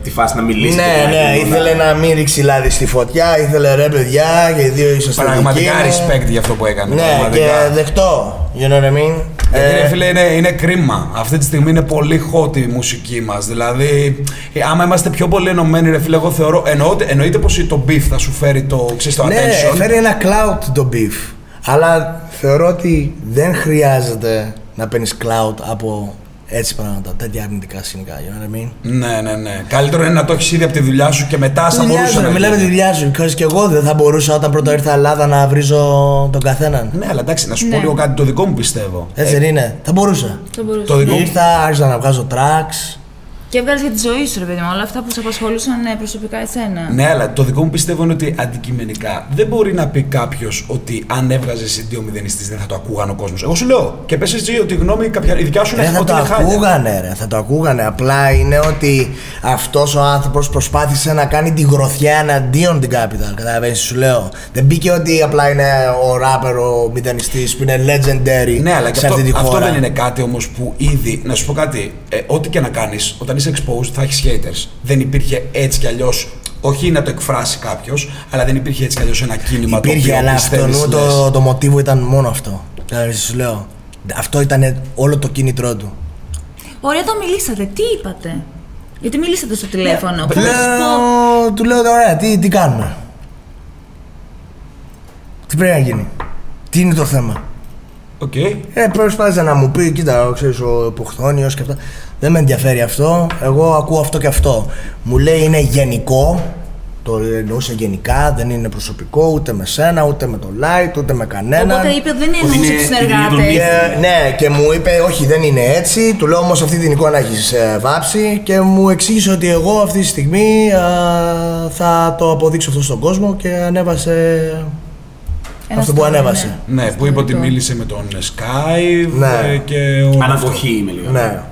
S3: τη φάση να μιλήσει.
S4: Ναι,
S3: και
S4: ναι,
S3: να-
S4: ήθελε να μην ρίξει λάδι στη φωτιά, ήθελε ρε παιδιά και οι δύο ήσασταν
S2: Πραγματικά
S4: δικοί μου.
S2: respect για αυτό που έκανε.
S4: Ναι,
S2: πραγματικά.
S4: και δεκτό. You know what I mean?
S2: Γιατί
S4: Ε,
S2: ρε φίλε είναι, είναι κρίμα. Αυτή τη στιγμή είναι πολύ hot η μουσική μας. Δηλαδή, ε, άμα είμαστε πιο πολύ ενωμένοι, ρε φίλε, εγώ θεωρώ. Εννοείται, εννοείται πως το beef θα σου φέρει το, ξέρεις, το
S4: ναι,
S2: attention.
S4: φέρει ένα clout το beef. Αλλά θεωρώ ότι δεν χρειάζεται να παίρνεις cloud από έτσι πράγματα, τέτοια αρνητικά σκηνικά. You know what I mean?
S2: Ναι, ναι, ναι. Καλύτερο είναι να το έχεις ήδη από τη δουλειά σου και μετά θα
S4: Δουλειά
S2: μπορούσε
S4: σου,
S2: να.
S4: να μιλάμε τη
S2: γίνει.
S4: δουλειά σου. because και εγώ δεν θα μπορούσα όταν πρώτα ήρθα Ελλάδα να βρίζω τον καθέναν.
S2: Ναι, αλλά εντάξει, να σου πω
S1: Ναι.
S2: λίγο κάτι το δικό μου πιστεύω.
S4: Έτσι δεν είναι. Θα μπορούσα.
S1: Το μπορούσε.
S2: Το δικό μου.
S4: Ήρθα, άρχισα να βγάζω tracks.
S1: Και έβγαλες για τη ζωή σου, ρε παιδί μου, όλα αυτά που σε απασχολούσαν ε, προσωπικά εσένα.
S2: Ναι, αλλά το δικό μου πιστεύω είναι ότι αντικειμενικά δεν μπορεί να πει κάποιος ότι αν έβγαζες εσύ δύο μηδενιστή δεν θα το ακούγαν ο κόσμος. Εγώ σου λέω και πες εσύ ότι η γνώμη κάποια, η δικιά σου
S4: Ρε,
S2: είναι
S4: θα
S2: ότι
S4: το
S2: είναι χάλια.
S4: ακούγανε, ρε, θα το ακούγανε. Απλά είναι ότι αυτός ο άνθρωπος προσπάθησε να κάνει τη γροθιά εναντίον την Capital. Καταλαβαίνεις, σου λέω. Δεν μπήκε ότι απλά είναι ο ράπερ, ο μηδενιστής που είναι legendary
S2: Ναι, αλλά και
S4: σε
S2: αυτό,
S4: αυτή τη
S2: αυτό
S4: χώρα.
S2: δεν είναι κάτι όμως που ήδη. Να σου πω κάτι. Ε, ό,τι και να κάνεις, όταν είσαι μπει exposed, θα έχει haters. Δεν υπήρχε έτσι κι αλλιώς. Όχι να το εκφράσει κάποιος, αλλά δεν υπήρχε έτσι κι αλλιώς ένα κίνημα το
S4: Υπήρχε,
S2: οποίο
S4: αλλά
S2: πιστεύεις,
S4: αυτό
S2: λες.
S4: το, το μοτίβο ήταν μόνο αυτό. Δηλαδή, σου λέω. Αυτό ήταν όλο το κίνητρό του.
S1: Ωραία, το μιλήσατε. Τι είπατε; Γιατί μιλήσατε στο τηλέφωνο. Πώς να σου πω.
S4: Λέω, του λέω, ωραία, τι, τι κάνουμε; Τι πρέπει να γίνει; Τι είναι το θέμα;
S2: Οκ.
S4: Ε, προσπάθησε να μου πει, κοίτα, ξέρεις, ο υποχθόνιος και αυτά. Δεν με ενδιαφέρει αυτό. Εγώ ακούω αυτό και αυτό. Μου λέει είναι γενικό. Το εννοούσε γενικά, δεν είναι προσωπικό ούτε με σένα, ούτε με το light, ούτε με κανέναν.
S1: Οπότε είπε ότι δεν
S3: Ότι
S1: εννοούσε
S3: είναι
S1: του
S3: η ίδια τον
S1: συνεργάτες.
S3: ίδιο.
S4: Και, ναι, και μου είπε, Όχι, δεν είναι έτσι. Του λέω όμως αυτή την εικόνα έχεις βάψει και μου εξήγησε ότι εγώ αυτή τη στιγμή α, θα το αποδείξω αυτό στον κόσμο και ανέβασε αυτό που ανέβασε.
S2: Ναι, που είπε ότι μίλησε με τον Skype
S4: Ναι.
S2: ε, και. όλο αυτό.
S3: Ανακοχή είμαι λίγο.
S4: Ναι.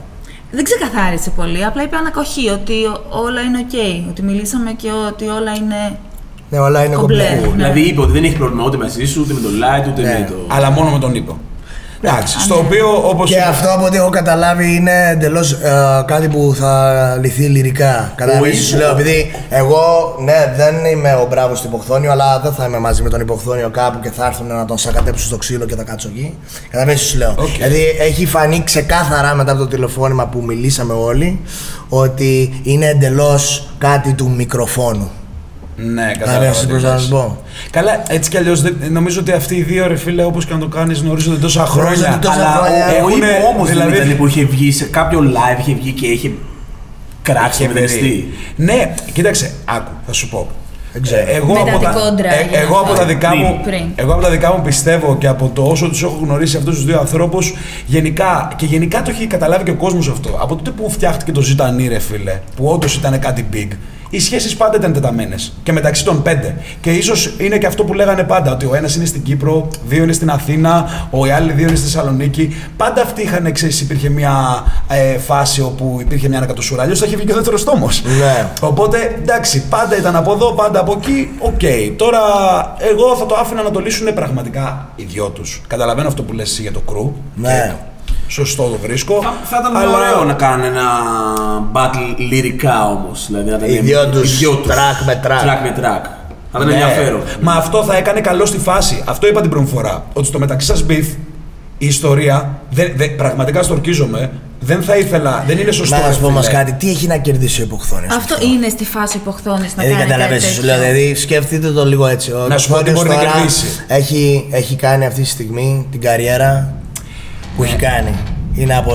S1: Δεν ξεκαθάρισε πολύ. Απλά είπε ανακοχή ότι ό- όλα είναι οκ. Ότι μιλήσαμε και ότι όλα είναι.
S4: Ναι, όλα είναι
S1: Κομπλέ.
S4: κομπλέ.
S1: Ναι.
S3: Δηλαδή είπε ότι δεν έχει πρόβλημα ούτε μαζί σου, ούτε με το Light, ούτε
S4: Ναι.
S3: με το.
S2: Αλλά μόνο με τον Νίκο. Εντάξει,
S1: Α,
S2: στο
S1: ναι.
S2: οποίο όπως.
S4: Και αυτό από ό,τι έχω καταλάβει είναι εντελώς κάτι που θα λυθεί λυρικά. Καταλαβαίνεις,
S3: Όχι.
S4: σου λέω, επειδή εγώ ναι, δεν είμαι ο μπράβος του υποχθόνιο, αλλά δεν θα είμαι μαζί με τον υποχθόνιο κάπου και θα έρθουν να τον σακατέψουν στο ξύλο και θα κάτσω εκεί. Καταλαβαίνεις, σου λέω.
S2: Οκ.
S4: Δηλαδή έχει φανεί ξεκάθαρα μετά από το τηλεφώνημα που μιλήσαμε όλοι ότι είναι εντελώς κάτι του μικροφόνου.
S2: Ναι,
S4: Καταλαβαίνεις τι
S2: κατάλαβα.
S4: προσπαθώ να σου πω.
S2: Καλά, έτσι κι αλλιώς νομίζω ότι αυτοί οι δύο ρε φίλε, όπως και να το κάνεις, γνωρίζονται τόσα χρόνια.
S4: Γνωρίζονται τόσα
S3: Αλλά
S4: χρόνια.
S3: ο- ο
S2: Έχουνε-
S3: Ήπο όμω
S2: δηλαδή-
S3: δεν ήταν που είχε βγει σε κάποιο live, είχε βγει και είχε κράξει
S2: Είχε
S3: με
S2: περί. Ναι, κοίταξε, άκου, θα σου πω.
S4: Δεν ξέρω.
S2: Ε, Εγώ,
S1: Μετά
S2: από
S1: την
S2: τα,
S1: κόντρα
S2: ε,
S1: έγινε
S2: εγώ, από
S1: αυτό.
S2: τα δικά
S3: Πριν.
S2: μου,
S1: Πριν.
S2: εγώ από τα δικά μου πιστεύω και από το όσο τους έχω γνωρίσει αυτούς τους δύο ανθρώπους, γενικά και γενικά το έχει καταλάβει και ο κόσμος αυτό. Από τότε που φτιάχτηκε το Ζήτα Νι, ρε φίλε, που όντως ήταν κάτι big, οι σχέσεις πάντα ήταν τεταμένες. Και μεταξύ των πέντε. Και ίσως είναι και αυτό που λέγανε πάντα, ότι ο ένας είναι στην Κύπρο, δύο είναι στην Αθήνα, ο οι άλλοι δύο είναι στη Θεσσαλονίκη. Πάντα αυτοί είχαν, ξέρεις, υπήρχε μια ε, φάση όπου υπήρχε μια ανακατοσούρα. Αλλιώς θα είχε βγει και ο δεύτερος τόμος.
S4: Ναι.
S2: Οπότε εντάξει, πάντα ήταν από εδώ, πάντα από εκεί. Οκ. Τώρα εγώ θα το άφηνα να το λύσουν πραγματικά οι δυο του. Καταλαβαίνω αυτό που λες εσύ για το crew.
S4: Ναι.
S2: Σωστό το βρίσκω.
S3: Θα, θα ήταν
S2: αλλά-
S3: ωραίο να κάνουν ένα battle λυρικά όμως. Δηλαδή να ήταν
S4: Οι δυο τους,
S3: δυο τους.
S4: track με track.
S3: Track με track. Θα ήταν
S2: Ναι.
S3: ενδιαφέρον.
S2: Μα αυτό θα έκανε καλό στη φάση. Αυτό είπα την πρώτη φορά. Ότι στο μεταξύ σας beef η ιστορία, δεν, δεν- πραγματικά στορκίζομαι, δεν θα ήθελα, δεν είναι σωστό.
S4: Να
S2: ρε
S4: σου πω όμω
S2: φίλε.
S4: κάτι, τι έχει να κερδίσει ο υποχθόνιος.
S1: Αυτό είναι στη φάση υποχθόνη να
S4: Δηλαδή
S1: κάνει.
S4: καταλαβαίνεις,
S1: κάτι
S4: σου λέω,
S1: τέτοιο.
S4: δηλαδή σκεφτείτε το λίγο έτσι. Ο
S2: Να σου πω τι
S4: Υποχθόνιος
S2: μπορεί να
S4: τώρα
S2: κερδίσει.
S4: Έχει, έχει κάνει αυτή τη στιγμή την καριέρα που έχει κάνει. Είναι από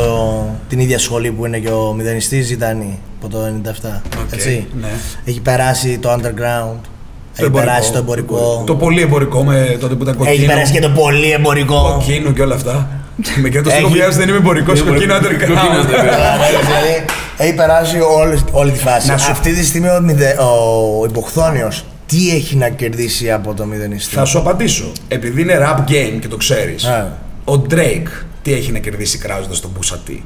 S4: την ίδια σχολή που είναι και ο μηδενιστής Ζητανή από το 97. έτσι.
S2: ναι.
S4: Έχει περάσει το underground. Έχει
S2: εμπορικό.
S4: περάσει το εμπορικό.
S2: Το πολύ εμπορικό με τότε που ήταν κοκκίνο.
S4: Έχει περάσει και το πολύ εμπορικό.
S2: Κοκκίνο και όλα αυτά. με και το
S4: Έχει-
S2: στίχο δεν είμαι εμπορικός,
S3: Δεν είμαι
S2: κοκκίνο
S3: εμπορικός,
S2: underground.
S3: κοκκίνο underground.
S4: δηλαδή έχει περάσει όλη, όλη τη φάση.
S2: Να σου-
S4: Αυτή τη στιγμή ο, μηδε, ο υποχθόνιος τι έχει να κερδίσει από το μηδενιστή;
S2: Θα σου απαντήσω. Επειδή είναι rap game και το ξέρεις,
S4: Ναι.
S2: ο Drake τι έχει να κερδίσει κράζοντας τον Pusha T.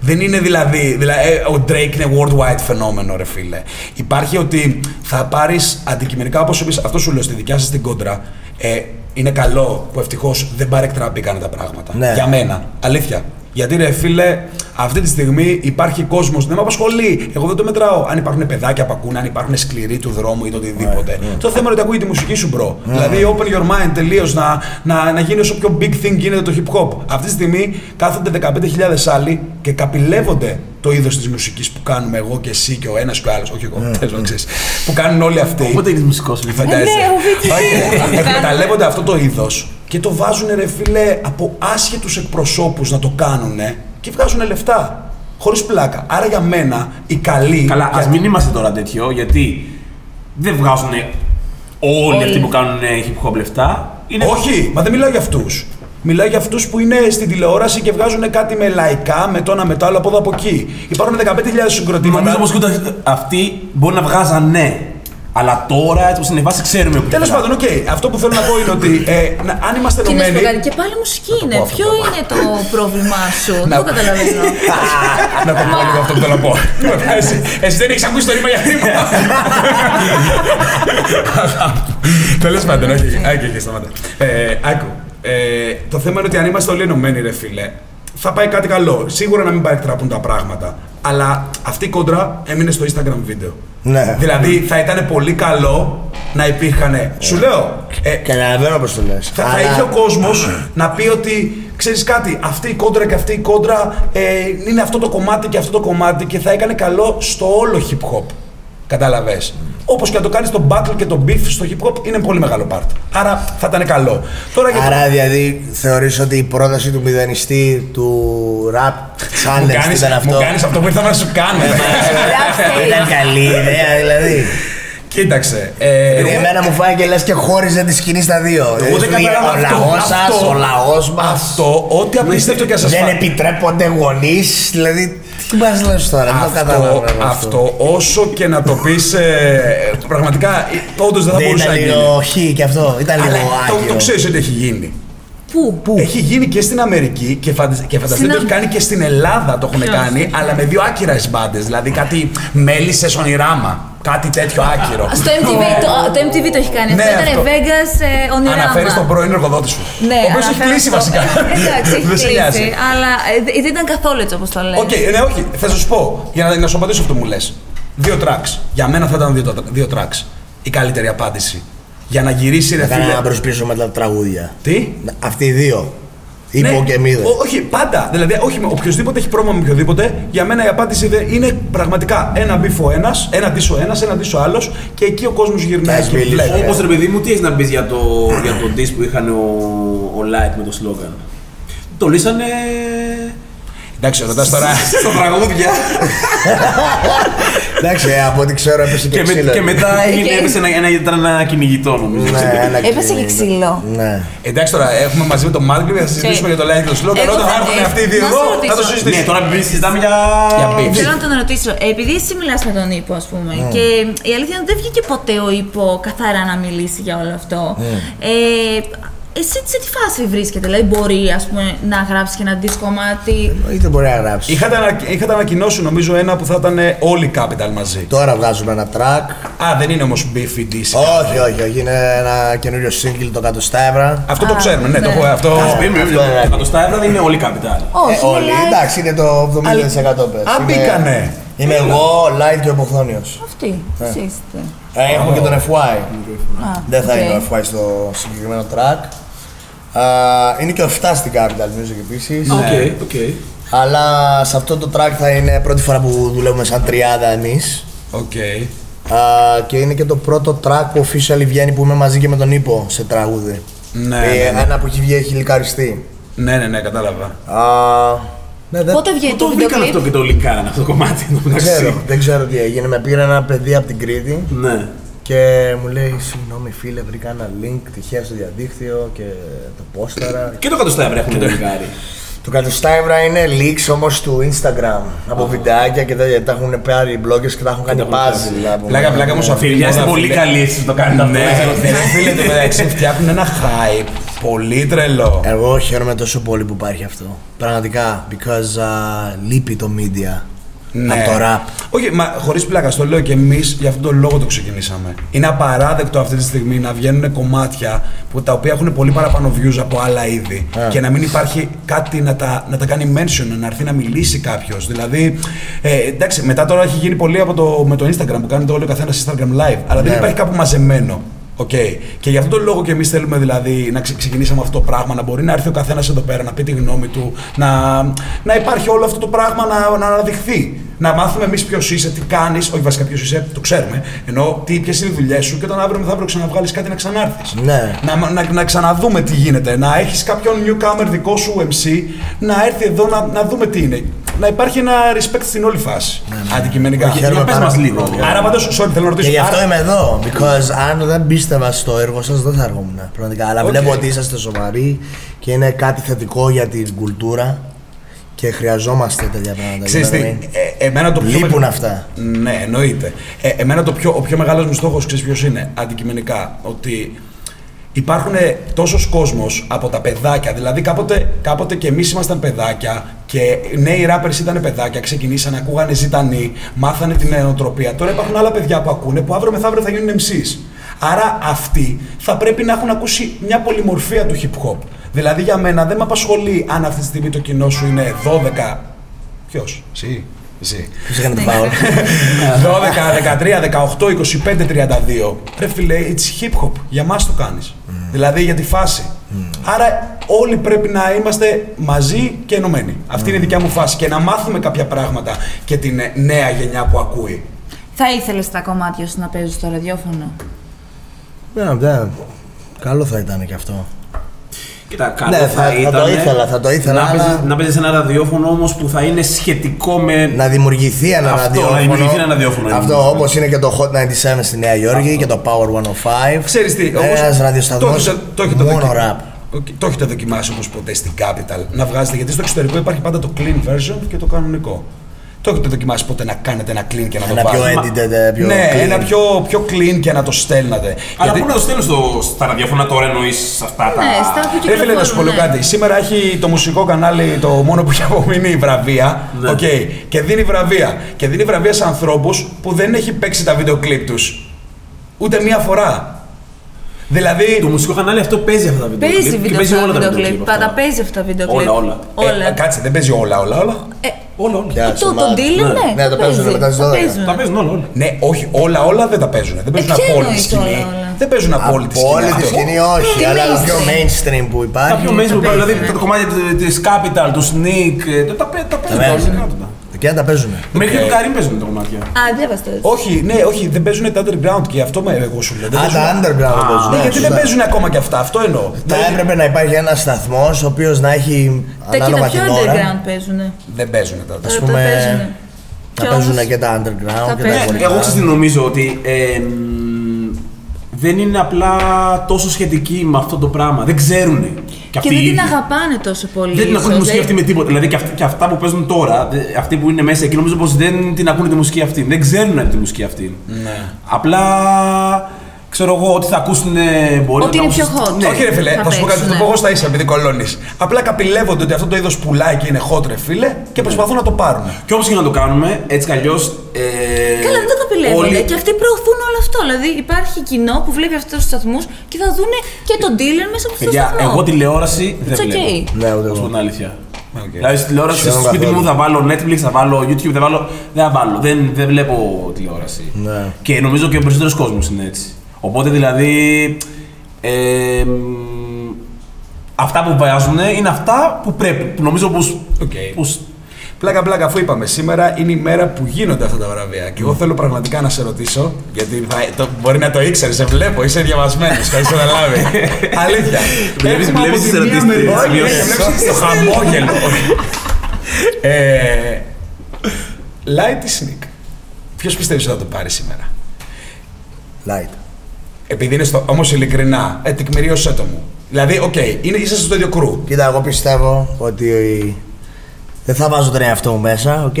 S2: Δεν είναι δηλαδή, δηλαδή ε, ο Drake είναι worldwide φαινόμενο, ρε φίλε. Υπάρχει ότι θα πάρεις αντικειμενικά όπως είπε, αυτό σου λέω στη δικιά σας την κόντρα. Ε, είναι καλό που ευτυχώς δεν παρεκτραπήκαν τα πράγματα.
S4: Ναι.
S2: Για μένα. Αλήθεια. Γιατί ρε φίλε, αυτή τη στιγμή υπάρχει κόσμος. Δεν με απασχολεί. Εγώ δεν το μετράω. Αν υπάρχουν παιδάκια που ακούνε, αν υπάρχουν σκληροί του δρόμου ή το οτιδήποτε. Το θέμα είναι ότι ακούει τη μουσική σου, bro. Δηλαδή, open your mind τελείως να, να, να γίνει όσο πιο big thing γίνεται το hip hop. Αυτή τη στιγμή κάθονται 15.000 άλλοι και καπηλεύονται το είδος της μουσικής που κάνουμε εγώ και εσύ και ο ένας και ο άλλος. Όχι εγώ, τέλος πάντων, ξέρεις. Που κάνουν όλοι αυτοί.
S3: Πότε είναι μουσικός σου,
S2: Φαντάζεσαι.
S1: Ναι, ο Βίτσης.
S2: Όχι, Εκμεταλλεύονται αυτό το είδος και το βάζουν ρε φίλε από άσχετους εκπροσώπους να το κάνουν και βγάζουν λεφτά. Χωρίς πλάκα. Άρα για μένα οι καλοί.
S3: Καλά, ας
S2: γιατί-
S3: μην είμαστε τώρα τέτοιο, γιατί δεν βγάζουν όλοι
S1: Όλοι.
S3: αυτοί που κάνουν hip hop λεφτά. Είναι...
S2: Όχι, μα δεν μιλάω για αυτούς. Μιλάω για αυτούς που είναι στην τηλεόραση και βγάζουν κάτι με λαϊκά, με το ένα με το άλλο από εδώ από εκεί. Υπάρχουν 15.000 συγκροτήματα.
S3: Νομίζω όμως και ούτε αυτοί μπορεί να βγάζαν ναι. Αλλά τώρα, έτσι όπως είναι η βάση, ξέρουμε που
S2: Τέλος
S3: πηγαίνουν.
S2: πάντων, οκ. Αυτό που θέλω να πω είναι ότι ε, να- αν είμαστε
S1: Και να σου πω
S2: ενωμένοι.
S1: κάτι, και πάλι μουσική είναι.
S2: πω αυτό,
S1: Ποιο
S2: το πω.
S1: είναι το πρόβλημά σου,
S2: Να-
S1: δεν το καταλαβαίνω.
S2: να το πω λίγο αυτό που θέλω να πω. Εσύ- Εσύ δεν έχεις ακούσει το ρίμα για ρίμα. Τέλος πάντων, όχι, όχι, όχι, σταμάτα. Ε, Άκου. Ε, το θέμα είναι ότι αν είμαστε όλοι ενωμένοι, ρε φίλε, θα πάει κάτι καλό. Σίγουρα να μην πάει εκτραπούν τα πράγματα. Αλλά αυτή η κόντρα έμεινε στο Instagram βίντεο.
S4: Ναι.
S2: Δηλαδή θα ήταν πολύ καλό να υπήρχαν. Σου λέω. Ε,
S4: Καταλαβαίνω πώς το λες.
S2: θα, θα είχε ο κόσμος να πει ότι ξέρεις κάτι, αυτή η κόντρα και αυτή η κόντρα ε, είναι αυτό το κομμάτι και αυτό το κομμάτι και θα έκανε καλό στο όλο hip hop. Κατάλαβε. Όπως και να το κάνεις το battle και το beef στο hip hop είναι πολύ μεγάλο part. Άρα θα ήταν καλό. Τώρα για το-
S4: Άρα δηλαδή θεωρείς ότι η πρόταση του μηδενιστή του rap
S2: μου
S4: challenge
S2: κάνεις,
S4: ήταν αυτό;
S2: μου κάνεις αυτό που ήρθα να σου κάνω.
S4: Ήταν καλή ιδέα δηλαδή.
S2: Κοίταξε. Ε,
S4: Γιατί εμένα μου φάνηκε λες και χώριζε τη σκηνή στα δύο.
S2: εγώ δεν
S4: Δηλαδή,
S2: κατάλαβα
S4: Ο
S2: αυτό.
S4: λαός σας,
S2: Αυτό-
S4: ο λαός μας.
S2: Αυτό, ό,τι απίστευτο και σας
S4: Δεν
S2: φα-
S4: επιτρέπονται γονείς, δηλαδή τι μας λες τώρα, δεν το
S2: αυτό,
S4: καταλαβαίνω
S2: αυτό, όσο και να το πεις, ε, πραγματικά, όντως δεν θα
S4: Δεν
S2: μπορούσε
S4: ήταν
S2: να γίνει.
S4: λίγο χ και αυτό, ήταν
S2: Αλλά
S4: λίγο
S2: το,
S4: άκυρο.
S2: το ξέρεις ότι έχει γίνει.
S1: Πού;
S4: Πού;
S2: Έχει γίνει και στην Αμερική και, φαντα... και φανταστείτε
S1: Στην
S2: ότι κάνει και στην Ελλάδα το έχουν
S1: Ποιος;
S2: κάνει, αλλά με δύο άκυρα μπάντε. Δηλαδή κάτι μέλισσες ονειράμα. Κάτι τέτοιο άκυρο.
S1: Στο MTV, το, το MTV το έχει κάνει.
S2: Ναι,
S1: αυτό ήταν
S2: αυτό.
S1: Vegas ε, ονειράμα.
S2: Αναφέρεις τον πρώην εργοδότη σου.
S1: Ναι,
S2: ο οποίος έχει
S1: αναφέρω
S2: κλείσει
S1: αυτό.
S2: βασικά.
S1: Ε, Εντάξει, έχει
S2: Δεν σε
S1: κλείσει.
S2: νοιάζει.
S1: Αλλά ε, δεν ήταν καθόλου έτσι όπως το λες.
S2: Οκ, ναι, όχι. Θα σου πω για να, να σου απαντήσω αυτό που μου λες. Δύο tracks. Για μένα θα ήταν δύο, δύο tracks. Η καλύτερη απάντηση. Για να γυρίσει ρε
S4: Θα κάνα
S2: φίλε.
S4: να προσβρίσω με τα τραγούδια.
S2: Τι;
S4: Αυτοί οι δύο. Υπό
S2: Ναι.
S4: και MAD.
S2: Ό- όχι, πάντα. Δηλαδή, όχι, με οποιοδήποτε έχει πρόβλημα με οποιοδήποτε, για μένα η απάντηση δεν- είναι πραγματικά ένα beef ο ένας, ένα diss ο ένας, ένα diss ο άλλος και εκεί ο κόσμος γυρνάει
S4: Ας
S2: και
S4: μιλήσω.
S2: βλέπει.
S3: Όμως ρε παιδί μου, τι έχεις να πεις για το, για το diss που είχαν ο, ο Light με το slogan. Το λύσανε
S2: Εντάξει, ρωτάς τώρα.
S3: στα τραγούδια.
S4: Εντάξει, ε, από ό,τι ξέρω έπεσε και,
S3: και, με-
S4: ξύλο.
S3: και μετά έγινε,
S1: Και-
S3: έπεσε ένα, ένα, ήταν ένα κυνηγητό νομίζω.
S4: Ναι, ένα
S1: Έπεσε και ξύλο.
S4: Ναι.
S2: Εντάξει τώρα, έχουμε μαζί με τον Μάρκο και θα συζητήσουμε για το like και το slogan.
S1: Εγώ
S2: Όταν
S1: θα-
S2: θα έρθουν
S1: ε,
S2: αυτοί οι δύο
S1: να
S2: εδώ,
S1: σε
S2: θα το
S1: ρωτήσω.
S3: ναι,
S2: συζητήσουμε.
S3: τώρα επειδή συζητάμε για.
S2: Για beef.
S1: Θέλω να τον ρωτήσω, επειδή εσύ μιλάς με τον Ήπο, ας πούμε, και η αλήθεια είναι ότι δεν βγήκε ποτέ ο Ήπο καθαρά να μιλήσει για όλο αυτό. Ε, εσύ σε τι φάση βρίσκεται, δηλαδή μπορεί ας πούμε, να γράψεις και ένα δεις κομμάτι;
S4: Είτε μπορεί να γράψεις.
S2: Είχατε, ανα- είχατε ανακοινώσει νομίζω ένα που θα ήταν όλοι Capital μαζί.
S4: Τώρα βγάζουμε ένα track.
S2: Α, δεν είναι όμως Beefy DC.
S4: Όχι, όχι, όχι. Είναι ένα καινούριο single το 100 ευρώ.
S2: Αυτό το
S1: Α,
S2: ξέρουμε, ναι, το
S1: ναι.
S2: έχω αυτό.
S3: Ας πούμε,
S4: Αυτό είναι.
S3: το εκατοστά ευρώ δεν είναι όλοι capital.
S1: Όχι,
S4: Ε, όλοι.
S1: είναι live.
S4: Εντάξει, είναι το 70% πες.
S2: Α,
S4: Είμαι-
S2: μπήκανε.
S4: Είμαι εγώ, Light και ο Υποχθόνιος.
S1: Αυτή, εσύ είστε.
S4: Ε, Έχουμε και τον FY.
S1: Α,
S4: Δεν θα
S1: οκ.
S4: είναι ο FY στο συγκεκριμένο track. Α, είναι και ο 7 στην Capital Music επίσης.
S3: Οκ, οκ.
S4: Αλλά σε αυτό το track θα είναι πρώτη φορά που δουλεύουμε σαν τριάδα εμείς.
S2: Οκ.
S4: Α, και είναι και το πρώτο track που officially βγαίνει που είμαι μαζί και με τον Ήπο σε τραγούδι.
S2: Ναι,
S4: Ε,
S2: ναι, ναι.
S4: Ένα που έχει βγει έχει leakαριστεί.
S2: Ναι, ναι, ναι, κατάλαβα.
S4: Α, ναι, δεν,
S1: Πότε βγαίνει
S3: Πού
S1: το
S3: το
S1: βίντεο
S3: βρήκαν αυτό και το λικάραν αυτό το κομμάτι. εν τω
S4: δεν
S3: μεταξύ;
S4: ξέρω, δεν ξέρω τι έγινε. Με πήρε ένα παιδί από την Κρήτη
S3: Ναι.
S4: Και μου λέει Συγγνώμη φίλε, βρήκα ένα link τυχαία στο διαδίκτυο και το πόσταρα.
S3: Και το εκατοστά ευρώ έχουν το λικάρι.
S4: Το κατοστάευρα είναι leaks όμως του Instagram από βιντεάκια και τέτοια. Τα έχουν πάρει οι bloggers και τα έχουν κάνει
S3: τα έχουν
S4: puzzle.
S3: κάνει.
S4: να πούμε.
S2: Πλάκα, πλάκα μου, αυτή η
S3: Φίλια, είστε
S2: μόδα,
S3: πολύ
S2: φίλε.
S3: καλοί εσείς που το κάνετε αυτό.
S2: Ναι,
S3: έτσι.
S2: ναι, φίλε, το μεταξύ φτιάχνουν ένα hype πολύ τρελό.
S4: Εγώ χαίρομαι τόσο πολύ που υπάρχει αυτό. Πραγματικά, because uh, λείπει το media από το rap.
S2: Όχι, μα χωρίς πλάκα, στο λέω και εμείς για αυτόν τον λόγο το ξεκινήσαμε. Είναι απαράδεκτο αυτή τη στιγμή να βγαίνουν κομμάτια που τα οποία έχουν πολύ παραπάνω views από άλλα είδη
S4: Ε.
S2: και να μην υπάρχει κάτι να τα, να τα κάνει mention, να έρθει να μιλήσει κάποιος. Δηλαδή, ε, εντάξει, μετά τώρα έχει γίνει πολύ από το, με το Instagram που κάνετε όλοι ο καθένας Instagram live, αλλά δεν
S4: Ναι.
S2: υπάρχει κάπου μαζεμένο. Οκ. Και γι' αυτόν τον λόγο και εμείς θέλουμε δηλαδή να ξε- ξεκινήσαμε αυτό το πράγμα, να μπορεί να έρθει ο καθένας εδώ πέρα, να πει τη γνώμη του, να, να υπάρχει όλο αυτό το πράγμα να, να αναδειχθεί. Να μάθουμε εμείς ποιος είσαι, τι κάνεις, όχι βασικά ποιος είσαι, το ξέρουμε. Ενώ ποιες είναι οι δουλειές σου και όταν αύριο μεθαύριο ξαναβγάλεις κάτι να ξανάρθεις.
S4: Ναι.
S2: Να, να, να ξαναδούμε τι γίνεται. Να έχεις κάποιον newcomer δικό σου MC να έρθει εδώ να, να δούμε τι είναι. Να υπάρχει ένα respect στην όλη φάση. Αντικειμενικά.
S4: Ναι, Χαίρομαι
S3: πες
S4: πάρα
S3: μας
S4: πολύ.
S3: λίγο.
S2: Άρα πάντως, sorry, θέλω να
S4: Και
S2: ρωτήσω.
S4: γι' αυτό
S2: άρα-
S4: είμαι εδώ. Because αν δεν πίστευα στο έργο σας, δεν θα έρχομουν. Πραγματικά. Αλλά
S2: Οκ.
S4: βλέπω ότι είσαστε σοβαροί και είναι κάτι θετικό για την κουλτούρα και χρειαζόμαστε τέτοια πράγματα.
S2: Ξέρεις τι,
S4: Δηλαδή,
S2: ε, εμένα το πιο
S4: Λείπουν
S2: μεγα-
S4: αυτά.
S2: Ναι, εννοείται. Ε, εμένα το πιο, ο πιο μεγάλος μου στόχος, ξέρεις ποιος είναι, αντικειμενικά, ότι υπάρχουν τόσος κόσμος από τα παιδάκια, δηλαδή κάποτε, κάποτε και εμείς ήμασταν παιδάκια και νέοι rappers ήταν παιδάκια, ξεκινήσανε, ακούγανε ζητανοί, μάθανε την νοοτροπία. Τώρα υπάρχουν άλλα παιδιά που ακούνε που αύριο μεθαύριο θα γίνουν MCs. Άρα αυτοί θα πρέπει να έχουν ακούσει μια πολυμορφία του hip hop. Δηλαδή για μένα δεν με απασχολεί αν αυτή τη στιγμή το κοινό σου είναι 12. Ποιος, εσύ. Εσύ.
S4: Ποιος έκανε
S1: Ναι.
S4: το φάουλ.
S2: 12, 13, 18, 25, 32. Ρε φίλε, it's hip hop. Για μας το κάνεις. Δηλαδή για τη φάση. Άρα όλοι πρέπει να είμαστε μαζί και ενωμένοι. Αυτή είναι η δικιά μου φάση. Και να μάθουμε κάποια πράγματα και την ε, νέα γενιά που ακούει.
S1: Θα ήθελες τα κομμάτια σου να παίζει στο ραδιόφωνο;
S4: Ναι, ναι. Καλό θα ήταν και αυτό.
S3: Κοίτα, καλό
S4: Ναι,
S3: θα,
S4: θα- θα το
S3: ήταν
S4: ήθελα, θα το ήθελα,
S3: Να,
S4: αλλά-
S3: παίζεις, να παίζεις ένα ραδιόφωνο όμως που θα είναι σχετικό με...
S4: Να δημιουργηθεί ένα
S3: Αυτό, να
S4: ραδιόφωνο.
S3: δημιουργηθεί ένα ραδιόφωνο, είναι
S4: Αυτό
S3: αυτό.
S4: όπως είναι και το Hot 97 στη Νέα Υόρκη και το Power 105.
S2: Ξέρεις τι,
S4: Ένας
S2: όπως-
S4: ραδιοσταθμός
S2: το έχετε- το έχετε
S4: μόνο
S2: δοκι-
S4: rap.
S2: Οκ, Το έχετε δοκιμάσει όμως ποτέ στην Capital να βγάζετε, γιατί στο εξωτερικό υπάρχει πάντα το clean version και το κανονικό. Το έχετε δοκιμάσει ποτέ να κάνετε ένα clean και να
S4: Ένα
S2: το
S4: πιο
S2: βάλετε;
S4: edited, ε, πιο
S2: ναι,
S4: clean.
S2: ένα πιο, πιο clean και να το στέλνατε.
S3: Αλλά
S2: Γιατί-
S3: πού να το στέλνεις στο, στα ραδιόφωνα τώρα εννοείς σε αυτά τα...
S1: Ναι, στα που
S2: Ρε φίλε, να σου πω λίγο
S1: κυκλοφορούν, ναι.
S2: κάτι. Σήμερα έχει το μουσικό κανάλι το μόνο που έχει απομείνει βραβεία.
S3: Ναι.
S2: Οκ. Και δίνει βραβεία. Και δίνει βραβεία σε ανθρώπους που δεν έχει παίξει τα βίντεο κλιπ τους. Ούτε μία φορά. Δηλαδή.
S3: Το μουσικό κανάλι αυτό παίζει αυτά τα βίντεο
S1: Παίζει
S3: κλιπ και
S1: βίντεο
S3: παίζει όλα τα
S1: βίντεο
S3: βίντεο
S1: κλιπ.
S3: κλιπ αυτά.
S1: Τα παίζει αυτά τα βίντεο κλιπ.
S3: Όλα, όλα.
S1: Όλα.
S2: Ε, κάτσε, δεν παίζει όλα, όλα, όλα.
S1: Ε,
S3: Όλα, όλα.
S4: Ποια
S1: το, το
S4: ομάδα.
S1: dealer,
S3: Ναι.
S1: ναι.
S4: Ναι, το παίζουν μετά τις
S1: τα
S4: 12.
S1: παίζουν.
S3: Τα παίζουν όλα, όλα.
S2: Ναι, όχι, όλα, όλα δεν τα παίζουν. Δεν παίζουν
S1: ποια
S2: από όλη τη
S1: εννοείς
S2: σκηνή.
S1: όλα, όλα;
S2: Δεν παίζουν από όλη τη σκηνή.
S4: Από όλη τη
S2: αυτό.
S4: σκηνή όχι,
S1: Τι
S4: αλλά το πιο
S1: mainstream.
S4: mainstream που
S3: Τα
S4: υπάρχει.
S3: πιο μέσα που
S1: παίζουν,
S3: δηλαδή
S1: ναι.
S3: τα κομμάτια της Capital, του Sneak, ε, τα- τα παι- τα παίζουν.
S4: Παίζουν.
S3: όλα, όλα.
S4: Και να τα παίζουν.
S3: Μέχρι
S2: Οκ.
S3: το Καρύμ παίζουν τα κομμάτια.
S1: Α, διάβασε το έτσι.
S2: Όχι, ναι, όχι, δεν παίζουν τα underground και αυτό με εγώ σου λέω. Δεν
S4: Α,
S2: παίζουν-
S4: τα underground
S3: Α,
S4: παίζουν.
S2: Ναι,
S4: ναι,
S2: γιατί δεν
S4: σωστά.
S2: παίζουν ακόμα και αυτά, αυτό εννοώ.
S4: Θα
S2: Δηλαδή,
S4: έπρεπε να υπάρχει ένας σταθμός ο οποίος να έχει
S1: Τα και
S4: ανάλογα
S1: τα πιο
S4: την ώρα.
S1: underground παίζουν.
S2: Δεν παίζουν τα
S1: Τα-
S4: Ας
S1: τα
S4: πούμε,
S1: παίζουν.
S4: Να
S1: Κι
S4: παίζουν
S1: όμως-
S4: και τα underground
S1: τα
S4: και τα
S1: παίζουν.
S3: Ναι,
S4: υπόλοιπα.
S3: εγώ ξέρεις τι νομίζω ότι ε, μ, δεν είναι απλά τόσο σχετικοί με αυτό το πράγμα. Δεν ξέρουν. Και,
S1: Και
S3: αυτοί
S1: δεν
S3: οι
S1: την
S3: ίδιοι.
S1: αγαπάνε τόσο πολύ.
S3: Δεν την ακούνε τη
S1: ίσως,
S3: μουσική
S1: ε.
S3: αυτή με τίποτα. Δηλαδή και, αυ- και αυτά που παίζουν τώρα, δε- αυτοί που είναι μέσα εκεί, νομίζω πως δεν την ακούνε τη μουσική αυτή. Δεν ξέρουν τη μουσική αυτή.
S2: Ναι.
S3: Απλά ξέρω εγώ ότι θα ακούσουν. ε, Μπορεί
S1: Ότι
S3: να
S1: είναι πιο
S3: ακούσουν-
S1: hot.
S3: Ναι.
S2: Όχι, ρε φίλε,
S1: θα
S2: θα σου πω κάτι, θα το
S1: παίξουνε.
S2: πω εγώ στα ίσα επειδή κολώνεις. Απλά καπηλεύονται ότι αυτό το είδος πουλάει και είναι hot, ρε φίλε, και προσπαθούν να το πάρουν.
S3: Και όπως και να το κάνουμε, έτσι κι αλλιώς. Ε,
S1: Καλά, δεν το καπηλεύονται.
S3: όλοι-
S1: Και αυτοί προωθούν όλο αυτό. Δηλαδή υπάρχει κοινό που βλέπει αυτούς τους σταθμούς και θα δούνε και τον dealer μέσα από αυτό το
S3: Παιδιά,
S1: σταθμό.
S3: εγώ τηλεόραση δεν
S1: It's
S3: βλέπω.
S1: okay.
S4: Ναι, ούτε
S3: Να σου
S4: εγώ.
S3: πω την αλήθεια.
S2: Οκ.
S3: Δηλαδή στη τηλεόραση
S4: Σχεδόν
S3: στο σπίτι
S4: καθόλου.
S3: μου θα βάλω Netflix, θα βάλω YouTube, θα βάλω. Δεν θα βάλω. Δεν, δεν βλέπω τηλεόραση.
S4: Ναι.
S3: Και νομίζω και ο περισσότερος κόσμος είναι έτσι. Οπότε δηλαδή. Ε, μ, αυτά που βάζουν είναι αυτά που πρέπει. Που νομίζω πως,
S2: Οκ.
S3: πως
S2: Πλάκα, πλάκα, αφού είπαμε σήμερα είναι η μέρα που γίνονται αυτά τα βραβεία. Και εγώ θέλω πραγματικά να σε ρωτήσω, γιατί θα, το, μπορεί να το ήξερε, σε βλέπω, είσαι διαβασμένος, θα είσαι καταλάβει. Αλήθεια.
S3: Βλέπεις-
S2: Έχουμε
S3: βλέπεις
S2: από
S3: τις
S2: τη μία
S3: ερωτήσεις,
S2: μεριά-
S3: τις
S2: Όχι,
S3: σημειώσεις.
S2: βλέπεις το χαμόγελο. ε, Light ή Sneak; Ποιος πιστεύεις ότι θα το πάρει σήμερα;
S4: Light.
S2: Επειδή είναι στο. Όμως ειλικρινά, ε, τεκμηρίωσέ το μου. Δηλαδή, οκ, είναι, είσαστε στο ίδιο crew.
S4: Κοίτα, εγώ πιστεύω ότι δεν θα βάζω τον εαυτό μου μέσα, οκ.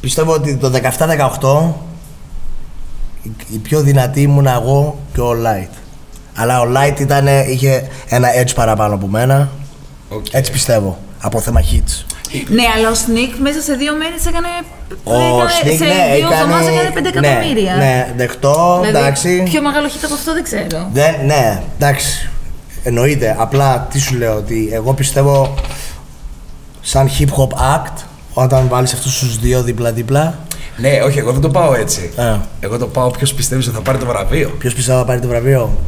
S4: Πιστεύω ότι το 17-18 η- η πιο δυνατή ήμουν εγώ και ο Light. Αλλά ο Light ήταν, είχε ένα edge παραπάνω από μένα.
S2: Οκ.
S4: Έτσι πιστεύω. Από θέμα hits.
S1: Ναι, αλλά ο Sneak μέσα σε δύο μέρες έκανε.
S4: Ο
S1: έκανε-
S4: Sneak,
S1: σε
S4: ναι,
S1: δύο εβδομάδες έκανε 5
S4: ναι,
S1: εκατομμύρια.
S4: Ναι, δεχτώ,
S1: Δηλαδή,
S4: εντάξει.
S1: Πιο μεγάλο hit από αυτό δεν ξέρω.
S4: Δεν, ναι, εντάξει. Εννοείται. Απλά τι σου λέω, ότι εγώ πιστεύω σαν hip hop act, όταν βάλεις αυτούς τους δύο δίπλα-δίπλα,
S2: Ναι, όχι, εγώ δεν το πάω έτσι.
S4: Ε.
S2: Εγώ το πάω ποιος πιστεύει ότι θα πάρει το βραβείο.
S4: ποιος πιστεύω θα πάρει το βραβείο;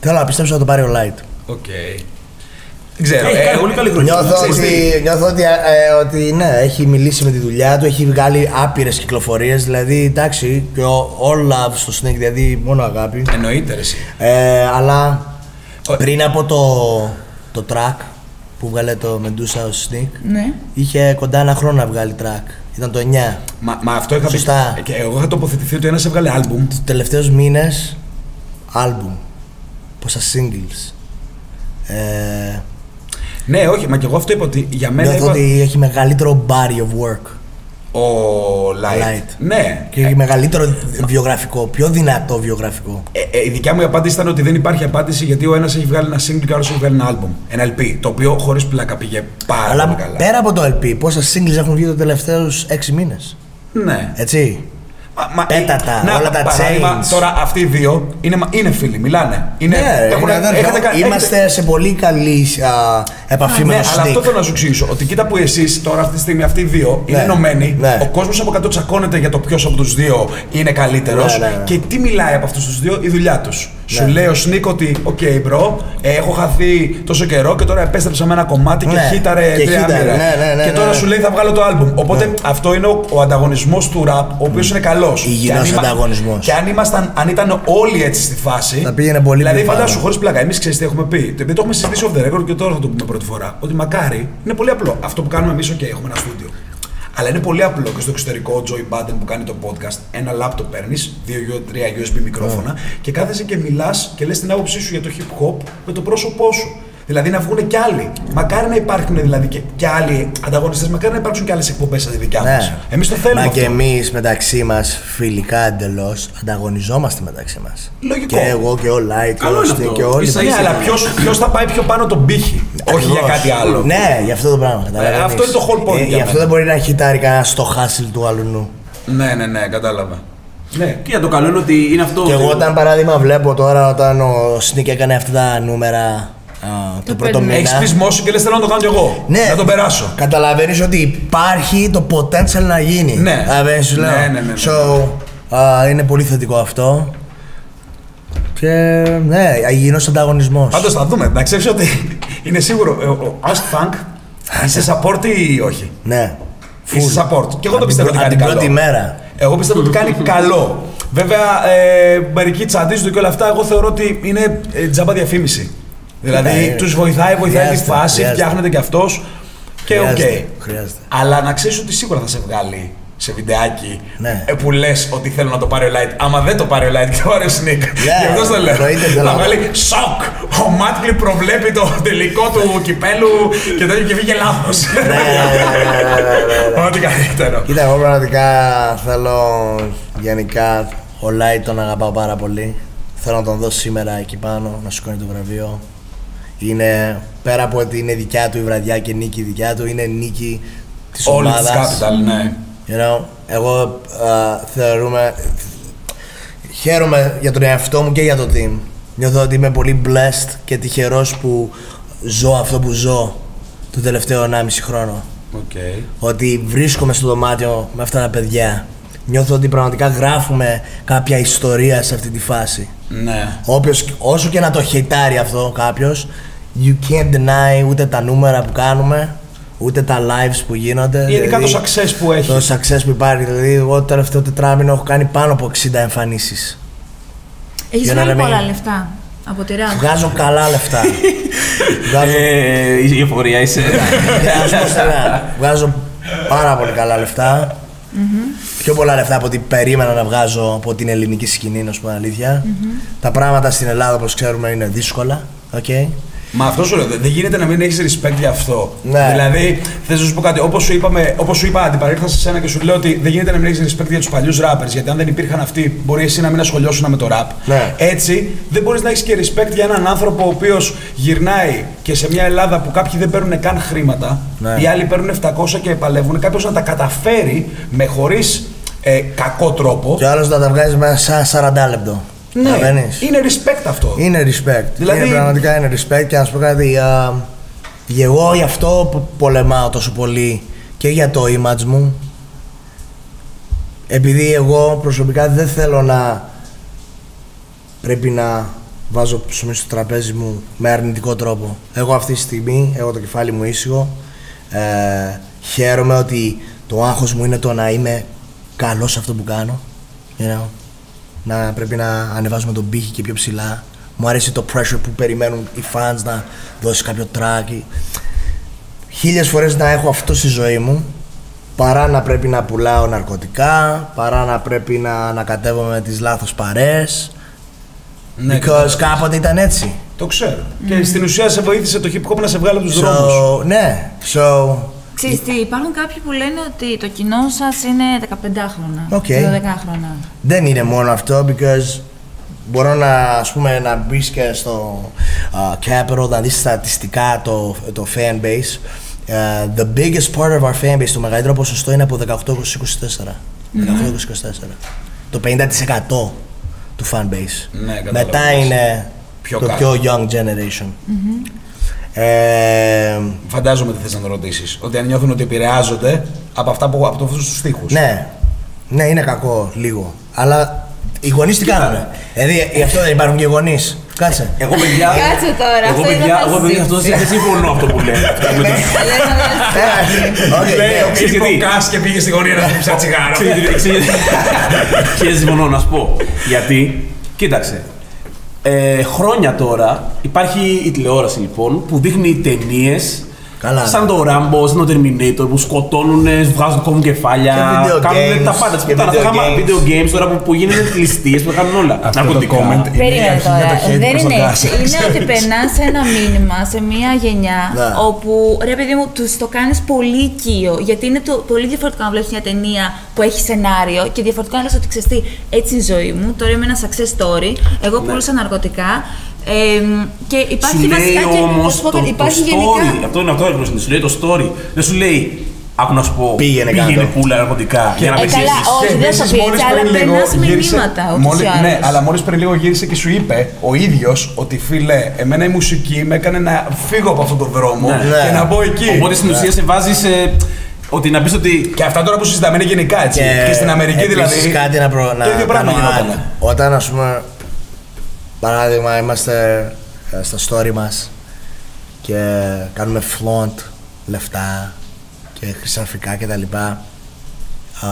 S4: Θέλω να πιστέψω να το πάρει ο Light.
S2: Οκ. Δεν ξέρω.
S3: Έχει
S2: ε,
S3: κάνει πολύ καλή χρονιά.
S4: Νιώθω
S2: ξέρεις
S4: ότι, νιώθω ότι, ε, ότι ναι, έχει μιλήσει με τη δουλειά του, έχει βγάλει άπειρες κυκλοφορίες, δηλαδή εντάξει, και ο, all love στο Sneak, δηλαδή μόνο αγάπη.
S2: Εννοείται ρε, εσύ.
S4: Ε, αλλά
S2: Ο-
S4: πριν από το, το track που βγάλε το Medusa ο Sneak,
S1: Ναι.
S4: είχε κοντά ένα χρόνο να βγάλει track. Ήταν το 9.
S2: Μα, μα αυτό είχα
S4: Σωστά.
S2: πει. Και εγώ είχα τοποθετηθεί ότι ένας έβγαλε άλμπουμ.
S4: Τους τελευταίους μήνες, άλμπουμ. Πόσα singles. Ε,
S2: Ναι, όχι, μα και εγώ αυτό είπα ότι για μένα.
S4: νιώθω
S2: Είπα...
S4: ότι έχει μεγαλύτερο body of work.
S2: Ο Light.
S4: Light.
S2: Ναι.
S4: Και έχει μεγαλύτερο βιογραφικό, πιο δυνατό βιογραφικό.
S2: Ε, ε, η δικιά μου απάντηση ήταν ότι δεν υπάρχει απάντηση γιατί ο ένας έχει βγάλει ένα single και ο άλλος έχει βγάλει ένα album. Ένα LP. Το οποίο χωρίς πλάκα πήγε πάρα
S4: Αλλά
S2: πολύ καλά.
S4: πέρα από το LP, πόσα singles έχουν βγει τους τελευταίους 6 μήνες;
S2: Ναι.
S4: Έτσι.
S2: Μα- μα-
S4: Πέτα τα,
S2: να,
S4: όλα τα
S2: παράδειγμα,
S4: chains.
S2: Τώρα αυτοί οι δύο είναι, μα- είναι φίλοι, μιλάνε. Είναι,
S4: Ναι,
S2: έχουν-
S4: είναι αδέρφια.
S2: έχετε κα-
S4: Είμαστε
S2: έχετε-
S4: σε πολύ καλή α, επαφή με
S2: Ναι,
S4: το
S2: αλλά αυτό
S4: Sneak.
S2: θέλω να σου εξηγήσω. Ότι κοίτα που εσείς τώρα αυτή τη στιγμή αυτοί οι δύο είναι
S4: Ναι,
S2: ενωμένοι.
S4: ναι.
S2: Ο κόσμος από κάτω τσακώνεται για το ποιος από τους δύο είναι καλύτερος.
S4: Ναι, ναι, ναι.
S2: Και τι μιλάει από αυτούς τους δύο, η δουλειά τους. Σου λέει ο Σνίκ ότι, οκ, μπρο, ε, έχω χαθεί τόσο καιρό και τώρα επέστρεψα με ένα κομμάτι και
S4: Ναι,
S2: χύταρε
S4: και
S2: τρία
S4: χύταρε,
S2: μοίρα.
S4: ναι, ναι, ναι,
S2: Και τώρα
S4: ναι.
S2: σου λέει θα βγάλω το άλμπουμ. Οπότε αυτό είναι ο, ο ανταγωνισμός του ραπ, ο οποίος είναι καλός.
S4: Υγιεινός ανταγωνισμός.
S2: Και αν, ήμασταν, αν ήταν όλοι έτσι στη φάση.
S4: Θα πήγαινε πολύ
S2: Δηλαδή,
S4: πιο πάνω.
S2: φαντάσου, χωρίς πλάκα, εμείς ξέρεις τι έχουμε πει. Το, επειδή το έχουμε συζητήσει off the record και τώρα θα το πούμε πρώτη φορά. Ότι μακάρι είναι πολύ απλό. Αυτό που κάνουμε εμείς, OK, έχουμε ένα στούντιο. Αλλά είναι πολύ απλό και στο εξωτερικό ο Joy Button που κάνει το podcast, ένα λάπτοπ παίρνεις, δύο-τρία USB μικρόφωνα και κάθεσαι και μιλάς και λες την άποψή σου για το hip hop με το πρόσωπό σου. Δηλαδή να βγουν κι άλλοι. Μακάρι να υπάρχουν δηλαδή και, και άλλοι ανταγωνιστές, μακάρι να υπάρξουν κι άλλες εκπομπές σαν τη δικιά μας.
S4: Ναι.
S2: Εμείς το θέλουμε.
S4: Μα
S2: αυτό.
S4: και εμείς μεταξύ μας, φιλικά εντελώς, ανταγωνιζόμαστε μεταξύ μας.
S2: Λογικό.
S4: Και εγώ και ο Light και
S3: Καλό
S4: ο
S3: είναι
S4: Stick
S3: αυτό.
S4: και όλοι.
S3: Ίσα
S2: Ναι,
S3: ίσα.
S2: αλλά ποιος θα πάει πιο πάνω τον πύχη; Όχι για
S4: Ακριβώς.
S2: κάτι άλλο.
S4: Ναι, για αυτό το πράγμα. καταλαβαίνεις.
S2: αυτό είναι το whole point
S4: Ε,
S2: για
S4: γι' αυτό
S2: μένα.
S4: δεν μπορεί να χιτάρει κανένα στο χάσιλ του αλουνού.
S2: Ναι, ναι, ναι, κατάλαβα. Ναι.
S3: Και για το καλό είναι ότι είναι αυτό.
S4: Και
S3: ότι-
S4: εγώ όταν παράδειγμα βλέπω τώρα όταν ο Sneak έκανε αυτά τα νούμερα α, το πρώτο
S1: παίρνει.
S2: Έχει
S4: μήνα.
S2: πει μόσου και λες θέλω να το κάνω κι εγώ.
S4: Ναι,
S2: Να τον περάσω.
S4: Καταλαβαίνεις ότι υπάρχει το potential να γίνει.
S2: Ναι.
S4: Καταλαβαίνεις, σου λέω.
S2: Ναι, ναι, ναι, ναι.
S4: So, α, είναι πολύ θετικό αυτό. Και ναι, υγιεινός ανταγωνισμός.
S2: Πάντως θα δούμε. Να ξέρεις ότι είναι σίγουρο. ε, Ο Ask Funk είσαι support ή όχι;
S4: Ναι.
S2: Είσαι support. Και εγώ το
S4: Από
S2: πιστεύω
S4: την
S2: ότι
S4: πρω-
S2: κάνει
S4: από την
S2: καλό.
S4: πρώτη μέρα.
S2: Εγώ πιστεύω ότι κάνει καλό. Βέβαια, ε, μερικοί τσαντίζονται και όλα αυτά. Εγώ θεωρώ ότι είναι ε, τζάμπα διαφήμιση. Δηλαδή,
S4: Ναι,
S2: τους βοηθάει, βοηθάει τη
S4: χρειάζεται,
S2: φάση,
S4: χρειάζεται.
S2: φτιάχνεται κι αυτός. Και οκ.
S4: Χρειάζεται, χρειάζεται.
S2: Αλλά να ξέρεις ότι σίγουρα θα σε βγάλει σε βιντεάκι
S4: Ναι.
S2: ε, που λες ότι θέλω να το πάρει ο Light. Άμα δεν το πάρει ο Light και το πάρει ο Snik. Γι' αυτό το λέω.
S4: εννοείται,
S2: Θα
S4: θέλω.
S2: βγάλει σοκ. Ο Μάτκλι προβλέπει το τελικό του κυπέλου και τέτοιο και βγήκε λάθος.
S4: Ναι, ναι, ναι, ναι, ναι, ναι.
S2: Ό,τι καλύτερο.
S4: Κοίτα, εγώ πραγματικά θέλω γενικά ο Light τον αγαπάω πάρα πολύ. Θέλω να τον δω σήμερα εκεί πάνω, να σηκώνει το βραβείο. Είναι πέρα από ότι είναι δικιά του η βραδιά και νίκη δικιά του, είναι νίκη της
S2: Όλη της
S4: ομάδας.
S2: capital, ναι.
S4: You know, εγώ α, θεωρούμε. Χαίρομαι για τον εαυτό μου και για το team. Νιώθω ότι είμαι πολύ blessed και τυχερός που ζω αυτό που ζω το τελευταίο 1,5 χρόνο.
S2: Okay.
S4: Ότι βρίσκομαι στο δωμάτιο με αυτά τα παιδιά. Νιώθω ότι πραγματικά γράφουμε κάποια ιστορία σε αυτή τη φάση.
S2: Ναι.
S4: Όποιος, όσο και να το χειτάρει αυτό κάποιος, you can't deny ούτε τα νούμερα που κάνουμε, ούτε τα lives που γίνονται.
S2: Γενικά
S4: δηλαδή,
S2: το success που έχει.
S4: το success που υπάρχει. Δηλαδή, εγώ το τελευταίο τετράμινο έχω κάνει πάνω από 60 εμφανίσεις.
S1: Έχεις
S4: Για να
S1: βγάλει
S4: μην-
S1: πολλά λεφτά από τη ράπ.
S4: Βγάζω καλά λεφτά. Βγάζω,
S3: Ε, η εφορία είσαι.
S4: Ας πω στενά, βγάζω πάρα πολύ καλά λεφτά. Πιο πολλά λεφτά από ό,τι περίμενα να βγάζω από την ελληνική σκηνή, να σου πω την αλήθεια. Τα πράγματα στην Ελλάδα, όπως ξέρουμε, είναι δύσκολα. Okay.
S2: Μα αυτό σου λέω, δεν δεν γίνεται να μην έχεις respect για αυτό.
S4: Ναι.
S2: Δηλαδή, θες να σου πω κάτι, όπως σου, είπαμε, όπως σου είπα, αντιπαρήρθα σε σένα και σου λέω ότι δεν γίνεται να μην έχεις respect για τους παλιούς rappers. Γιατί αν δεν υπήρχαν αυτοί, μπορεί εσύ να μην ασχολιώσουν με το rap.
S4: Ναι.
S2: Έτσι, δεν μπορείς να έχεις και respect για έναν άνθρωπο ο οποίος γυρνάει και σε μια Ελλάδα που κάποιοι δεν παίρνουν καν χρήματα,
S4: Ναι.
S2: οι άλλοι παίρνουν 700 και παλεύουν, κάποιος να τα καταφέρει με χωρίς ε, κακό τρόπο.
S4: Και ο άλλος να τα βγάζει μέσα σε 40 λεπτό.
S2: Ναι,
S4: Καταλαβαίνεις;
S2: είναι respect αυτό.
S4: Είναι respect.
S2: Δηλαδή-
S4: Είναι, πραγματικά είναι respect και να σου πω κάτι. α, και εγώ γι' αυτό που πολεμάω τόσο πολύ και για το image μου. Επειδή εγώ προσωπικά δεν θέλω να πρέπει να βάζω ψωμί στο τραπέζι μου με αρνητικό τρόπο. Εγώ αυτή τη στιγμή έχω το κεφάλι μου ήσυχο. Ε, χαίρομαι ότι το άγχος μου είναι το να είμαι καλός σε αυτό που κάνω. You know? Να πρέπει να ανεβάζουμε τον πύχη και πιο ψηλά. Μου αρέσει το pressure που περιμένουν οι fans να δώσει κάποιο track. Χίλιες φορές να έχω αυτό στη ζωή μου παρά να πρέπει να πουλάω ναρκωτικά, παρά να πρέπει να ανακατεύομαι με τις λάθος παρέες.
S2: Ναι,
S4: because
S2: κατάλαβα.
S4: κάποτε ήταν έτσι.
S2: Το ξέρω. Και στην ουσία σε βοήθησε το hip hop να σε βγάλει από τους δρόμους.
S4: So, ναι, so,
S1: Ξέρεις τι, υπάρχουν κάποιοι που λένε ότι το κοινό σας είναι 15χρονα,
S4: Οκ.
S1: 12χρονα.
S4: δεν είναι μόνο αυτό because μπορώ να, ας πούμε, να μπεις και στο uh, Capital να δεις στατιστικά το, το fan base. Uh, the biggest part of our fan base, το μεγαλύτερο ποσοστό είναι από 18-24. 18-24. το 50% του fanbase.
S2: Ναι, κατάλαβα.
S4: Μετά είναι
S2: Πιο
S4: το
S2: κάτω.
S4: πιο young generation. Ε,
S2: Φαντάζομαι τι θες να το ρωτήσεις. Ότι αν νιώθουν ότι επηρεάζονται από αυτά που από αυτούς τους στίχους.
S4: ναι, ναι, είναι κακό λίγο. Αλλά οι γονείς τι κάνανε. Δηλαδή, γι' αυτό δεν υπάρχουν και γονείς. Κάτσε.
S3: Εγώ παιδιά.
S1: Κάτσε τώρα,
S3: Εγώ
S1: αυτό
S3: παιδιά,
S1: είναι
S3: εγώ παιδιά, αυτό
S1: συζήτηση.
S3: δεν συμφωνώ αυτό που λέει. Με το-
S4: Όχι,
S2: Λέει
S4: ναι.
S2: ο
S3: ξέρεις γιατί;
S2: Κας και πήγε στη γωνία να του ψάξει τσιγάρο.
S3: Και συμφωνώ να σου πω. Γιατί, κοίταξε. Ε, χρόνια τώρα υπάρχει η τηλεόραση λοιπόν που δείχνει ταινίες
S4: Καλά.
S3: σαν το Rambo, σαν το Terminator που σκοτώνουν, βγάζουν κόβουν κεφάλια,
S4: Και video
S3: κάνουν
S4: games,
S3: τα πάντα. Τις
S4: και
S3: πουτάνας,
S4: video
S3: τα χάμα-
S4: games.
S3: video games τώρα που, που γίνονται ληστείες, που κάνουν όλα.
S2: Αυτό το
S3: Ναρκωτικά.
S2: comment είναι η
S1: Περίμενε
S2: αρχή για
S1: τώρα.
S2: το hate
S1: Δεν
S2: προς τον
S1: είναι
S2: Κάση.
S1: έτσι. Είναι ότι περνάς ένα μήνυμα σε μια γενιά
S4: Ναι.
S1: όπου ρε παιδί μου, τους το κάνεις πολύ οικείο. Γιατί είναι το, πολύ διαφορετικό να βλέπεις μια ταινία που έχει σενάριο και διαφορετικό να λες ότι ξέρεις τι, έτσι είναι η ζωή μου. Τώρα είμαι ένα success story. Εγώ πούλησα ναρκωτικά. Ε, και υπάρχει
S3: Σου
S1: βασικά
S3: λέει
S1: και.
S3: όμως
S1: θα σου πω
S3: το,
S1: κάτι,
S3: το
S1: υπάρχει
S3: story.
S1: γενικά.
S3: Αυτό είναι αυτό που σου λέει το story. Δεν σου λέει. Άκου να σου πω.
S4: Πήγαινε
S3: πήγαινε
S4: κάτω.
S3: πουλα ναρκωτικά. Για να
S1: Ε,
S3: πετύχεις.
S1: καλά, όχι,
S2: Και
S1: δεν
S2: επίσης
S1: θα πει
S2: μόλις
S1: έτσι, αλλά
S2: πριν λίγο
S1: περνάς
S2: γύρισε-
S1: μηνύματα, ούτως
S2: μόλις-
S1: ή
S2: Ναι,
S1: άλλως.
S2: αλλά μόλις πριν λίγο γύρισε και σου είπε ο ίδιος ότι φίλε, εμένα η μουσική με έκανε να φύγω από αυτόν τον δρόμο
S3: Ναι.
S2: και να μπω εκεί.
S3: Οπότε στην ουσία σε βάζει. Ότι να πεις ότι.
S2: Και αυτά τώρα που συζητάμε είναι γενικά έτσι. Και, στην Αμερική
S4: επίσης
S2: δηλαδή.
S4: κάτι να, προ, να
S2: το ίδιο πράγμα
S4: κάνω
S2: γινόταν.
S4: ad. Όταν, ας πούμε, παράδειγμα, είμαστε ε, στα story μας και κάνουμε flaunt λεφτά και χρυσαφικά και τα λοιπά, α,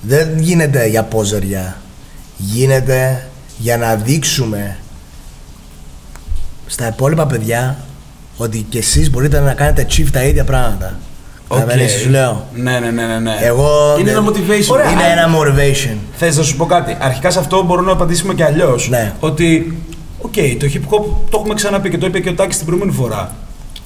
S4: δεν γίνεται για ποζεριά. Γίνεται για να δείξουμε στα υπόλοιπα παιδιά ότι και εσείς μπορείτε να κάνετε achieve τα ίδια πράγματα.
S2: Οκ.
S4: Okay. σου λέω.
S2: Ναι, ναι, ναι, ναι. ναι.
S4: Εγώ
S3: Είναι
S4: δεν-
S3: ένα motivation.
S2: Ωραία.
S4: Είναι ένα motivation.
S2: Θες να σου πω κάτι. Αρχικά σε αυτό μπορούμε να απαντήσουμε και αλλιώς.
S4: Ναι.
S2: Ότι, οκ, το hip hop το έχουμε ξαναπεί και το είπε και ο Τάκης την προηγούμενη φορά.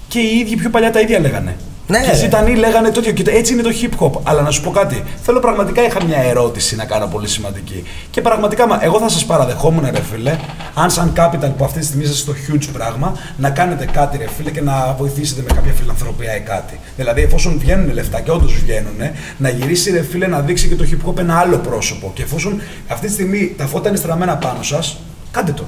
S2: Και οι ίδιοι πιο παλιά τα ίδια λέγανε.
S4: Ναι.
S2: Και οι Ζωντανοί λέγανε το ίδιο. Και το- έτσι είναι το hip hop. Αλλά να σου πω κάτι. Θέλω πραγματικά είχα μια ερώτηση να κάνω πολύ σημαντική. Και πραγματικά, μα, εγώ θα σας παραδεχόμουν, ρε φίλε, αν σαν capital που αυτή τη στιγμή είστε στο huge πράγμα, να κάνετε κάτι, ρε φίλε, και να βοηθήσετε με κάποια φιλανθρωπία ή κάτι. Δηλαδή, εφόσον βγαίνουν λεφτά και όντως βγαίνουν, να γυρίσει, ρε φίλε, να δείξει και το hip hop ένα άλλο πρόσωπο. Και εφόσον αυτή τη στιγμή τα φώτα είναι στραμμένα πάνω σας, κάντε το.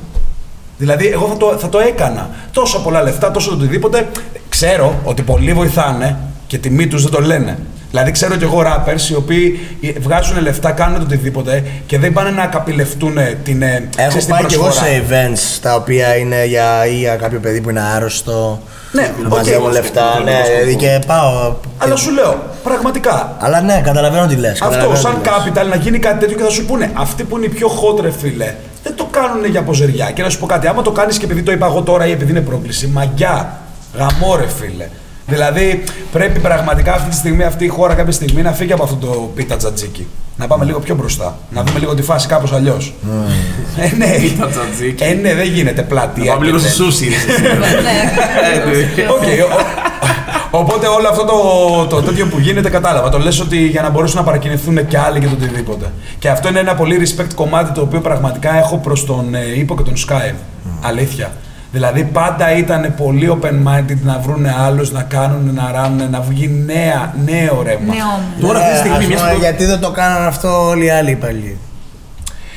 S2: Δηλαδή, εγώ θα το, θα το έκανα. Τόσα πολλά λεφτά, τόσο το οτιδήποτε. Ξέρω ότι πολλοί βοηθάνε και τιμή τους δεν το λένε. Δηλαδή, ξέρω κι εγώ rappers οι οποίοι βγάζουν λεφτά, κάνουν το οτιδήποτε και δεν πάνε να καπηλευτούν την, ε,
S4: Έχω
S2: ξέρεις, την
S4: πάει και εγώ
S2: προσφορά.
S4: σε events τα οποία είναι για, ή για κάποιο παιδί που είναι άρρωστο.
S2: Ναι,
S4: να
S2: οκ.
S4: μαζεύω λεφτά.
S3: αυτό
S4: Ναι,
S3: είναι το
S4: δηλαδή και πάω.
S2: Αλλά σου λέω, πραγματικά,
S4: Αλλά ναι, καταλαβαίνω τι λες.
S2: αυτό
S4: καταλαβαίνω
S2: σαν
S4: τι λες.
S2: capital να γίνει κάτι τέτοιο και θα σου πούνε αυτοί που είναι οι πιο hot ρε φίλε, δεν το κάνουν για ποζεριά. Και να σου πω κάτι, άμα το κάνεις και επειδή το είπα εγώ τώρα ή επειδή είναι πρόκληση, μαγκιά, γαμώ ρε φίλε. Δηλαδή πρέπει πραγματικά αυτή τη στιγμή αυτή η χώρα κάποια στιγμή να φύγει από αυτό το πίτα τζατζίκι. Να πάμε λίγο πιο μπροστά. Να δούμε λίγο τη φάση κάπως αλλιώς. ε, ναι.
S3: Πίτα τζατζίκι.
S2: Ε, ναι, δεν γίνεται πλατεία.
S3: Να πάμε λίγο
S2: και
S3: στο
S2: δεν-
S3: σούσι.
S1: Ναι.
S2: Οκ, ο- Οπότε όλο αυτό το, το τέτοιο που γίνεται κατάλαβα. Το λες ότι για να μπορέσουν να παρακινηθούν και άλλοι και το οτιδήποτε. Και αυτό είναι ένα πολύ respect κομμάτι το οποίο πραγματικά έχω προς τον ε, Ypo και τον Sky. Αλήθεια. Δηλαδή πάντα ήταν πολύ open-minded να βρουν άλλους, να κάνουν, να ράνουν, να βγει νέα, νέο ρεύμα.
S1: Νεόμουν.
S3: Τώρα αυτή τη
S4: Ναι,
S3: στιγμή,
S4: ας
S3: μιας
S4: πούμε,
S3: που-
S4: Γιατί δεν το κάνανε αυτό όλοι οι άλλοι υπαλλήλοι.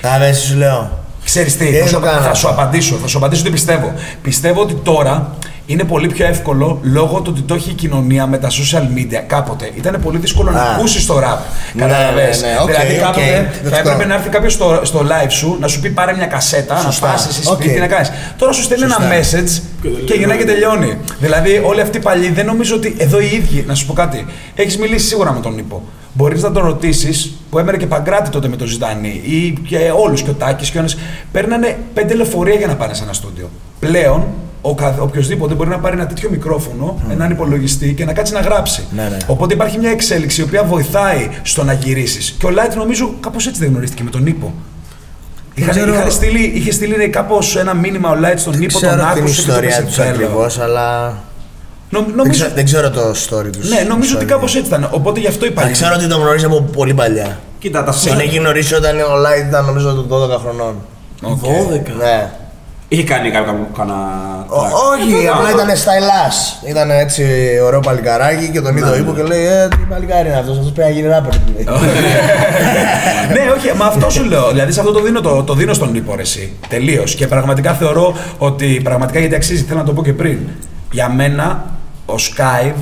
S4: Θα δεις, σου λέω.
S2: Ξέρεις τι,
S4: Γιατί
S2: θα σου,
S4: το κάνω
S2: θα
S4: αυτό.
S2: σου απαντήσω, θα σου απαντήσω τι πιστεύω. Πιστεύω ότι τώρα είναι πολύ πιο εύκολο λόγω του ότι το έχει η κοινωνία με τα social media. Κάποτε ήταν πολύ δύσκολο να
S4: Α.
S2: ακούσεις το rap.
S4: Ναι,
S2: Καταλαβες.
S4: ναι, ναι, οκ,
S2: δηλαδή
S4: οκ,
S2: κάποτε θα
S4: δεκτό.
S2: έπρεπε να έρθει κάποιος στο, στο live σου να σου πει πάρε μια κασέτα,
S4: Σωστά.
S2: να πα εσύ
S4: Οκ.
S2: σπίτι να κάνεις. Τώρα σου στέλνει ένα
S4: Σωστά.
S2: message και γυρνάει και τελειώνει. Δηλαδή όλοι αυτοί παλιοί δεν νομίζω ότι εδώ οι ίδιοι, να σου πω κάτι, έχεις μιλήσει σίγουρα με τον Νίπο. Μπορείς να τον ρωτήσεις, που έμενε και παγκράτη τότε με τον Ζητανή, ή και όλους και ο Τάκης και ο ένας, παίρνανε πέντε λεωφορεία για να πάνε σε ένα στούντιο. Πλέον, ο, καθ- οποιοσδήποτε μπορεί να πάρει ένα τέτοιο μικρόφωνο, έναν υπολογιστή και να κάτσει να γράψει.
S4: Ναι, ναι.
S2: Οπότε υπάρχει μια εξέλιξη η οποία βοηθάει στο να γυρίσεις. Και ο Light νομίζω κάπως έτσι δεν γνωρίστηκε με τον Ypo. Είχαν,
S4: ξέρω-
S2: είχαν στείλει, είχε στείλει κάπως ένα μήνυμα ο Light στον Ypo, τον
S4: Ξέρω την
S2: άκουσε και του
S4: ιστορία
S2: έπεσε
S4: τους
S2: τρέλο.
S4: ακριβώς, αλλά
S2: Νο-
S4: δεν
S2: νομίζω,
S4: ξέρω, δεν ξέρω το story τους.
S2: ναι, νομίζω ότι
S4: Sorry.
S2: κάπως έτσι ήταν. Οπότε γι' αυτό
S4: Αλλά
S2: υπάρχει.
S4: ξέρω ότι τον γνωρίζει από πολύ παλιά.
S3: Κοίτα, τα
S4: Τον
S3: social.
S4: έχει γνωρίσει όταν ο Light ήταν νομίζω των 12 χρονών.
S2: Οκ.
S3: 12.
S4: Ναι.
S3: Είχε κάνει κάποιο κανένα.
S4: Ο- όχι, απλά ήταν σταϊλάς. Ήταν έτσι ωραίο παλικαράκι και τον είδε ο Ypo και λέει: Ε, τι παλικάρι είναι αυτός, αυτός πρέπει να γίνει ράπερ.
S2: ναι, όχι, μα αυτό σου λέω. Δηλαδή σε αυτό το δίνω, το, το δίνω στον Νίπο ρε, εσύ. Τελείως. Και πραγματικά θεωρώ ότι πραγματικά γιατί αξίζει, θέλω να το πω και πριν. Για μένα ο Skype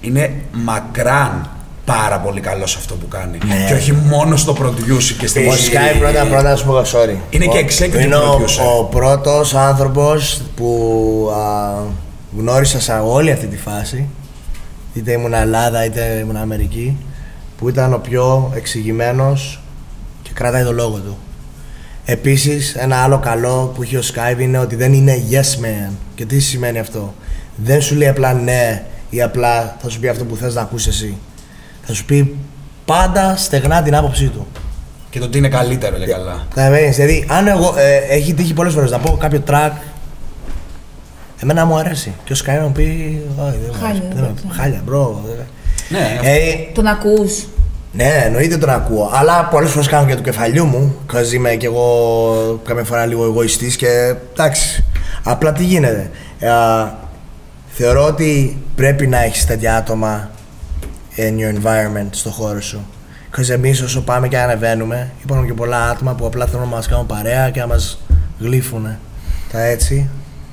S2: είναι μακράν πάρα πολύ καλό σε αυτό που κάνει.
S4: Ναι.
S2: Και όχι μόνο στο produce και στη
S4: Ο
S2: μουσική.
S4: Sky πρώτα πρώτα να σου πω sorry.
S2: Είναι και
S4: Ο-
S2: executive
S4: Είναι ο,
S2: producer.
S4: ο πρώτος άνθρωπος που α, γνώρισα σε όλη αυτή τη φάση είτε ήμουν Ελλάδα είτε ήμουν Αμερική που ήταν ο πιο εξηγημένος και κράτάει το λόγο του. Επίσης ένα άλλο καλό που έχει ο Skype είναι ότι δεν είναι yes man. Και τι σημαίνει αυτό; Δεν σου λέει απλά ναι ή απλά θα σου πει αυτό που θες να ακούσεις εσύ. Θα σου πει πάντα στεγνά την άποψή του.
S2: Και το τι είναι καλύτερο και καλά.
S4: Καταλαβαίνεις, δηλαδή, αν εγώ ε, έχει τύχει πολλές φορές να πω κάποιο track. Εμένα μου αρέσει. Και ο Sky να μου πει. Όχι, δεν μου
S1: Χάλια,
S4: αρέσει.
S1: δεν
S4: Δεν-
S1: ξέρω.
S4: Χάλια, bro. δεν-
S2: Ναι,
S4: Ε,
S1: Τον ακούς.
S4: ναι, εννοείται τον ακούω. Αλλά πολλές φορές κάνω και του κεφαλιού μου. Because είμαι κι εγώ καμιά φορά λίγο εγωιστής και εντάξει. Απλά τι γίνεται. Ε, θεωρώ ότι πρέπει να έχεις τέτοια άτομα in your environment στο χώρο σου. Because εμείς όσο πάμε και ανεβαίνουμε, υπάρχουν και πολλά άτομα που απλά θέλουν να μας κάνουν παρέα και να μας γλύφουν. Τα έτσι.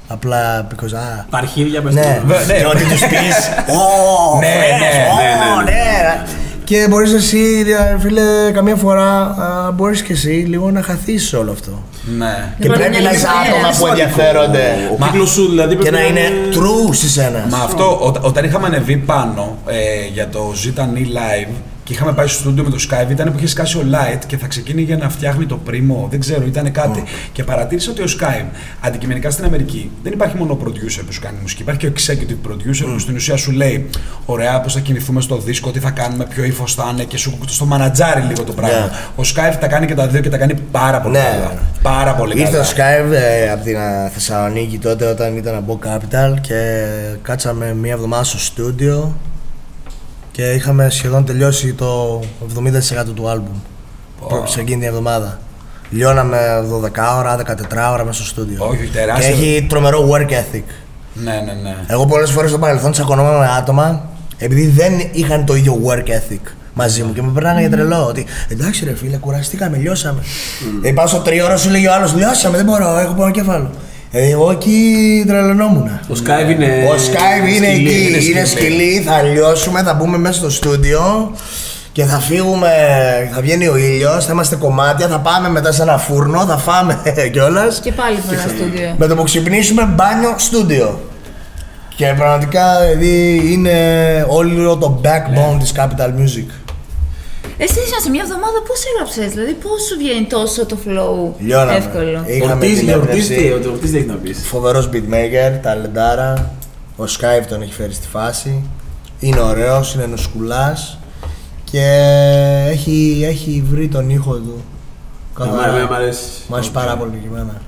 S4: Απλά because. Ah,
S3: Τα αρχίδια πες
S4: ναι,
S3: το.
S2: Βε- ναι.
S4: και ότι τους πεις. Ω,
S2: Ναι,
S4: fresh,
S2: ναι,
S4: ω,
S3: ναι, ναι,
S4: ναι. Και μπορείς εσύ, ρε φίλε, καμία φορά μπορείς και εσύ λίγο να χαθείς σε όλο αυτό.
S2: ναι.
S4: Και
S1: Υπάρχει
S4: πρέπει
S1: μια
S4: να είσαι
S1: λεπτομέρεια.
S4: άτομα που ενδιαφέρονται
S3: Ο κύκλος σου δηλαδή
S4: και
S3: πρέπει
S4: να είναι true σε σένα.
S2: Μα αυτό, ό, όταν είχαμε ανεβεί πάνω ε, για το Zitani Live και είχαμε πάει στο στούντιο με το Skype, ήταν που είχε σκάσει ο Light και θα ξεκίνηγε να φτιάχνει το πρίμο. Δεν ξέρω, ήταν κάτι. Και παρατήρησα ότι ο Skype αντικειμενικά στην Αμερική δεν υπάρχει μόνο producer που σου κάνει μουσική. Υπάρχει και ο executive producer που στην ουσία σου λέει: Ωραία, πώς θα κινηθούμε στο δίσκο, τι θα κάνουμε, ποιο ύφος θα είναι και σου στο μανατζάρι λίγο το πράγμα.
S4: Yeah.
S2: Ο Skype τα κάνει και τα δύο και τα κάνει πάρα πολύ
S4: Ναι.
S2: καλά. Πάρα πολύ
S4: Ήρθε
S2: καλά.
S4: ο Skype ε, από την α, Θεσσαλονίκη τότε όταν ήταν από Capital και κάτσαμε μία εβδομάδα στο στούντιο και είχαμε σχεδόν τελειώσει το 70% του άλμπουμ
S2: Πω.
S4: σε εκείνη την εβδομάδα. Λιώναμε 12 ώρα, 14 ώρα μέσα στο στούντιο.
S2: Όχι,
S4: Και
S2: τεράστιο.
S4: έχει τρομερό work ethic.
S2: Ναι, ναι, ναι.
S4: Εγώ πολλές φορές στο παρελθόν τσακωνόμαι με άτομα επειδή δεν είχαν το ίδιο work ethic μαζί μου και με περνάνε για τρελό. Ότι εντάξει ρε φίλε, κουραστήκαμε, λιώσαμε. Mm. πάω στο τρίωρο σου λέει ο άλλος, λιώσαμε, δεν μπορώ, έχω πάνω κεφάλαιο. Ε, εγώ εκεί τρελαινόμουν.
S3: Ο Skype είναι.
S4: Ο Skype είναι
S3: σκυλί,
S4: εκεί,
S3: είναι
S4: είναι,
S3: σκυλί.
S4: σκυλί, θα λιώσουμε, θα μπούμε μέσα στο στούντιο και θα φύγουμε, θα βγαίνει ο ήλιος, θα είμαστε κομμάτια, θα πάμε μετά σε ένα φούρνο, θα φάμε κιόλας.
S1: Και πάλι από ένα στούντιο.
S4: Με το που ξυπνήσουμε, μπάνιο, στούντιο. Και πραγματικά δηλαδή είναι όλο το backbone της Capital Music.
S1: Εσύ ήσουν σε μια εβδομάδα πώς έγραψες, δηλαδή πώς σου βγαίνει τόσο το flow
S4: Λιώναμε.
S1: εύκολο;
S4: Είχαμε
S3: Ορτίζ,
S4: την
S3: για Ορτίζ
S4: έμπνευση.
S3: τι, ο Ορτίζ τι έχει να πεις.
S4: Φοβερός beatmaker, ταλεντάρα. Ο Skype τον έχει φέρει στη φάση. Είναι ωραίος, είναι νοσκουλάς και έχει, έχει βρει τον ήχο του.
S3: Εμένα εμένα μ' αρέσει.
S4: Μ' αρέσει πάρα πολύ και εμένα.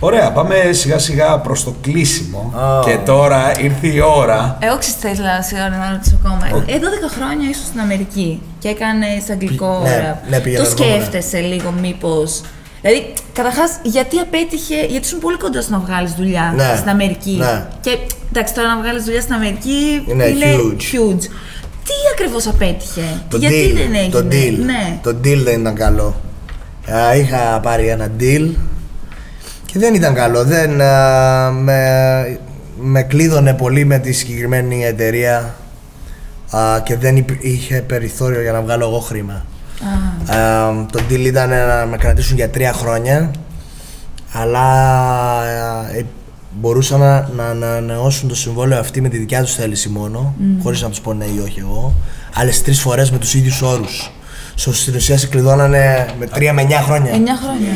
S2: Ωραία, πάμε σιγά σιγά προς το κλείσιμο.
S4: Α.
S2: Και τώρα ήρθε η ώρα.
S1: Εγώ ξέρω τι ήθελα σιγά να ρωτήσω ακόμα. Ε, 12 χρόνια ήσουν στην Αμερική και έκανες αγγλικό
S4: Ναι,
S1: ραπ.
S4: ναι, πήγαινα
S1: Το
S4: εγώ, ναι.
S1: σκέφτεσαι λίγο μήπως; Δηλαδή, καταρχάς, γιατί απέτυχε, γιατί ήσουν πολύ κοντά στο να βγάλεις δουλειά
S4: Ναι,
S1: στην Αμερική;
S4: ναι.
S1: Και εντάξει, τώρα να βγάλεις δουλειά στην Αμερική
S4: Είναι huge.
S1: huge. Τι ακριβώς απέτυχε,
S4: Το
S1: γιατί
S4: deal,
S1: δεν έγινε;
S4: το deal,
S1: Ναι.
S4: το deal δεν ήταν καλό. Α, είχα πάρει ένα deal και δεν ήταν καλό. Δεν, α, με, με κλείδωνε πολύ με τη συγκεκριμένη εταιρεία α, και δεν υπ- είχε περιθώριο για να βγάλω εγώ χρήμα.
S1: Α,
S4: Α, το deal ήταν να με κρατήσουν για τρία χρόνια αλλά α, ε, μπορούσαν να, να, να ανανεώσουν το συμβόλαιο αυτή με τη δικιά τους θέληση μόνο χωρίς να τους πω ναι ή όχι εγώ άλλες τρεις φορές με τους ίδιους όρους So, στην ουσία σε κλειδώνανε με τρία με εννιά χρόνια
S1: 9 χρόνια.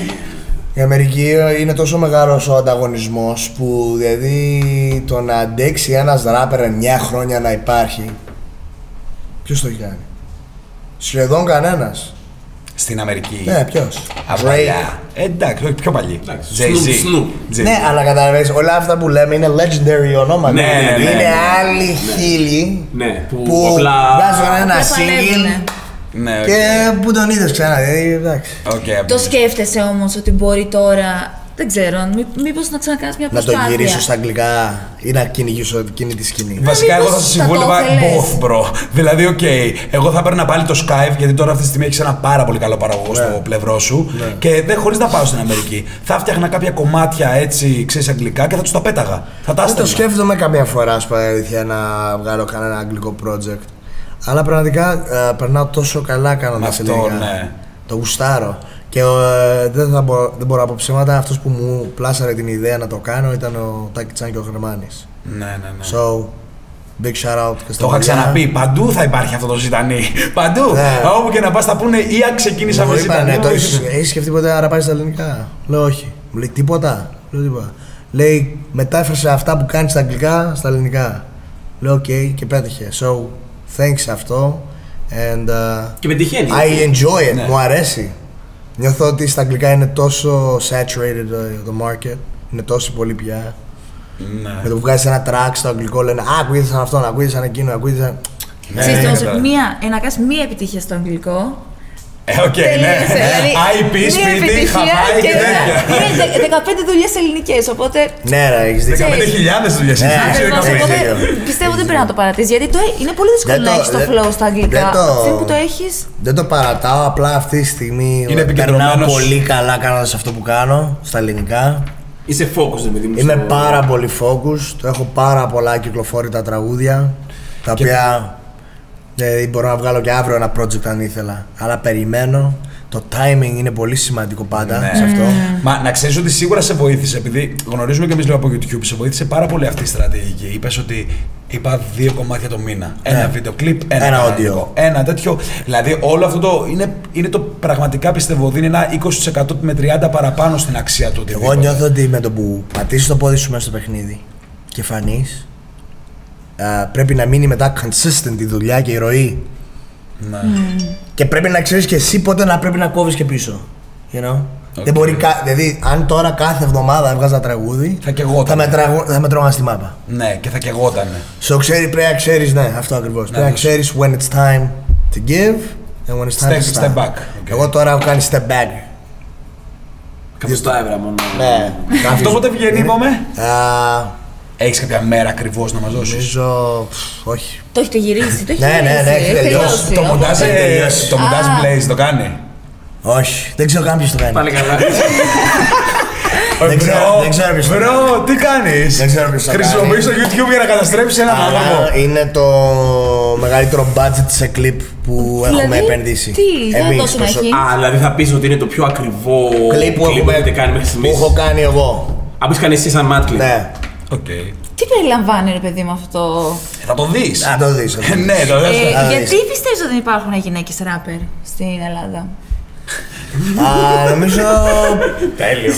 S4: Η Αμερική είναι τόσο μεγάλος ο ανταγωνισμός που δηλαδή το να αντέξει ένας ράπερ 9 χρόνια να υπάρχει ποιος το έχει κάνει; Σχεδόν κανένας
S2: Στην Αμερική.
S4: ναι, ποιος;
S2: Από παλιά. Ε, Εντάξει, όχι, πιο παλιή.
S3: Εντάξει,
S2: Jay-Z.
S3: Snoop, Snoop.
S2: Jay-Z.
S4: Ναι, αλλά καταλαβαίνεις, όλα αυτά που λέμε είναι legendary ονόματα.
S2: Ναι, ναι, ναι,
S4: είναι
S2: ναι.
S4: άλλοι χίλιοι
S3: Ναι, που,
S4: που
S3: απλά.
S4: βγάζουν ένα
S1: Απλά παλεύουνε.
S4: single
S2: Ναι, οκ.
S4: και που τον είδες ξανά. Δηλαδή, εντάξει.
S2: Οκ,
S1: Το σκέφτεσαι όμως ότι μπορεί τώρα δεν ξέρω, μή, μήπως να ξανακάνεις μια
S4: Να το
S1: προσπάθεια.
S4: γυρίσω στα αγγλικά ή να κυνηγήσω εκείνη τη σκηνή.
S2: Βασικά, εγώ θα
S1: μήπως
S2: σα
S1: θα το
S2: συμβούλευα
S1: ήθελες.
S2: both, bro. Δηλαδή, οκ, εγώ θα έπαιρνα πάλι το Skype, γιατί τώρα αυτή τη στιγμή έχεις ένα πάρα πολύ καλό παραγωγό στο πλευρό σου. Και δεν χωρίς να πάω στην Αμερική. Θα φτιάχνα κάποια κομμάτια έτσι, ξέρεις, αγγλικά και θα τους τα πέταγα. Θα τα
S4: Δεν το
S2: έστελνα.
S4: σκέφτομαι καμία φορά, ας πω αλήθεια, να βγάλω κανένα αγγλικό project. Αλλά πραγματικά ε, περνάω τόσο καλά κάνοντας
S2: Αυτό,
S4: ελληνικά.
S2: ναι.
S4: Το γουστάρω. Και ε, δεν, θα μπορώ, δεν μπορώ να πω ψέματα, αυτός που μου πλάσαρε την ιδέα να το κάνω ήταν ο Τάκη Τσάν και ο Χρεμάνης.
S2: Ναι, ναι, ναι.
S4: So, big shout out και στα
S2: Το είχα
S4: παιδιά.
S2: ξαναπεί. Παντού θα υπάρχει αυτό το ζητανί. Παντού.
S4: Ναι.
S2: Όπου και να πας, θα πούνε ή αν ξεκίνησα
S4: Μου
S2: με
S4: είπανε,
S2: ζητανί.
S4: το έχεις, έχεις σκεφτεί ποτέ να πάει στα ελληνικά; Λέω όχι. Μου λέει τίποτα. Λέω τίποτα. Λέει μετάφρασε αυτά που κάνεις στα αγγλικά στα ελληνικά. Λέω οκ και πέτυχε. So, thanks αυτό. And uh,
S3: Και πετυχαίνει.
S4: I enjoy it.
S2: Ναι.
S4: Μου αρέσει. Νιώθω ότι στα αγγλικά είναι τόσο saturated το, το market. Είναι τόσο πολύ πια. Με
S2: Ναι.
S4: το που βγάζεις ένα track στο αγγλικό λένε Α, ακούγεται σαν αυτόν, ακούγεται σαν εκείνο, ακούγεται σαν.
S2: Ναι,
S1: Ξέρεις,
S2: ναι,
S1: όμως,
S2: ναι.
S1: μία, ε, να κάνεις μία επιτυχία στο αγγλικό.
S2: Ε, οκ, ναι.
S1: τελείωσε, δηλαδή,
S2: IP,
S1: μία
S2: σπίτι,
S1: επιτυχία
S2: χαβάη και τέτοια.
S1: Είναι δε- 15 δουλειές ελληνικές, οπότε...
S4: Ναι, ρε, έχεις δίκιο.
S2: 15.000 δουλειές.
S4: Ναι.
S1: Ακριβώς,
S4: έχεις
S1: οπότε
S4: δίκιο.
S1: πιστεύω δεν πρέπει να το παρατήσεις, γιατί το, ε- είναι πολύ δύσκολο
S4: Δεν
S1: να
S4: το-
S1: έχεις το
S4: δεν-
S1: flow στα αγγλικά.
S4: δεν το-
S1: Από τη στιγμή που το έχεις,
S4: Δεν το παρατάω, απλά αυτή τη στιγμή
S2: Είναι
S4: περνάω
S2: επικεντρωμένος.
S4: πολύ καλά κάνοντας αυτό που κάνω στα ελληνικά.
S3: Είσαι focus, ρε παιδί μου.
S4: Είμαι
S3: στο-
S4: πάρα πολύ focused, έχω πάρα πολλά κυκλοφόρητα τραγούδια, τα
S2: Και-
S4: οποία δηλαδή μπορώ να βγάλω και αύριο ένα project αν ήθελα. Αλλά περιμένω, το timing είναι πολύ σημαντικό πάντα
S2: Ναι.
S4: σε αυτό.
S2: Μα να ξέρεις ότι σίγουρα σε βοήθησε, επειδή γνωρίζουμε και εμείς λίγο από YouTube, σε βοήθησε πάρα πολύ αυτή η στρατηγική. Είπες ότι είπα δύο κομμάτια το μήνα. Ένα βίντεο κλιπ, ένα,
S4: Ένα
S2: κανονικό,
S4: audio.
S2: Ένα τέτοιο. Δηλαδή όλο αυτό το είναι, είναι το πραγματικά πιστεύω δίνει ένα 20% με 30 παραπάνω στην αξία του.
S4: Εγώ
S2: οτιδήποτε.
S4: νιώθω ότι με το που πατήσεις το πόδι σου μέσα στο παιχνίδι και φανείς, πρέπει να μείνει μετά consistent η δουλειά και η ροή.
S2: Ναι.
S4: Και πρέπει να ξέρεις και εσύ πότε να πρέπει να κόβεις και πίσω. You know?
S2: Οκ.
S4: Δεν μπορεί κα... Δηλαδή, αν τώρα κάθε εβδομάδα έβγαζα τραγούδι,
S2: Θα καιγόταν.
S4: θα με, τραγου... θα με τρώγαν στη μάπα.
S2: Ναι, και θα καιγότανε.
S4: So, ξέρει, πρέπει να ξέρεις, ναι, αυτό ακριβώς. Πρέπει να
S2: δώσεις.
S4: ξέρεις when it's time to give and when it's time
S2: Step-
S4: to stop.
S2: step back. Okay.
S4: Εγώ τώρα έχω κάνει step back.
S3: Εκατοστά ευρώ μόνο.
S4: Ναι.
S2: Αυτό πότε βγαίνει, είπαμε;
S4: Α,
S2: Έχεις κάποια μέρα ακριβώς να μας δώσεις;
S4: Νομίζω. πφ, Όχι.
S1: το έχετε γυρίσει, το έχετε
S4: Ναι, ναι,
S1: γυρίσει.
S4: ναι, έχει τελειώσει.
S2: Το μοντάζ,
S4: Έχει
S2: ε,
S4: τελειώσει.
S2: το μοντάζ
S1: Α.
S2: Blaze το κάνει;
S4: Όχι. Δεν ξέρω καν ποιος το κάνει.
S3: Πάλι καλά.
S4: Δεν ξέρω-
S2: Bro,
S4: δεν ξέρω ποιος το
S2: Bro, τι κάνεις;
S4: Δεν ξέρω ποιος το
S2: Χρησιμοποιείς
S4: κάνει.
S2: το YouTube για να καταστρέψεις έναν
S4: Αλλά
S2: άνθρωπο.
S4: είναι το μεγαλύτερο budget σε κλιπ που έχουμε
S1: Δηλαδή,
S4: επενδύσει.
S1: τι, για
S4: Εμείς
S1: τόσο να
S4: προσω-
S1: έχει.
S3: Α, δηλαδή θα πεις ότι είναι το πιο ακριβό
S4: Κλιπ που,
S3: κλιπ
S4: έχουμε,
S3: που έχετε κάνει μέχρι
S4: που
S3: στιγμής.
S4: έχω κάνει εγώ.
S3: Αν πεις κάνει εσύ σαν Mad Clip.
S4: Ναι.
S2: Οκ.
S1: Τι περιλαμβάνει, ρε παιδί μου, αυτό;
S2: Θα το δεις.
S4: Να το δεις. αυτό.
S2: Ναι, το δες.
S1: Ε,
S4: Α,
S1: γιατί
S4: δεις.
S1: πιστεύεις ότι δεν υπάρχουν γυναίκες ράπερ στην Ελλάδα;
S4: Α, νομίζω...
S2: Τέλειο.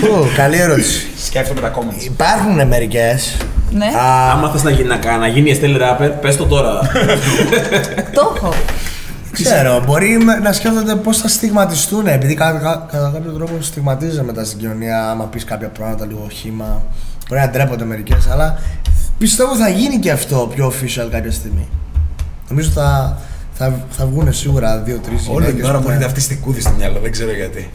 S4: Φου, καλή ερώτηση.
S2: Σκέφτομαι τα comments.
S4: Υπάρχουν μερικές.
S1: Ναι,
S4: Α,
S3: Άμα θες να, γι- να, να γίνει Estelle Rapper, πες το τώρα.
S1: το έχω.
S4: ξέρω, μπορεί με- να σκέφτονται πώς θα στιγματιστούν, επειδή κα, κα- κατά κάποιο τρόπο στιγματίζεται μετά στην κοινωνία, άμα πεις κάποια πράγματα λίγο χήμα. Μπορεί να ντρέπονται μερικές, αλλά πιστεύω θα γίνει και αυτό πιο official κάποια στιγμή. Νομίζω θα, θα, θα βγουν σίγουρα δύο-τρεις
S2: Όλη την
S4: γυναίκες
S2: ώρα
S4: που
S2: μου
S4: θα-
S2: έρχεται αυτή στη κούδη στο μυαλό, δεν ξέρω γιατί.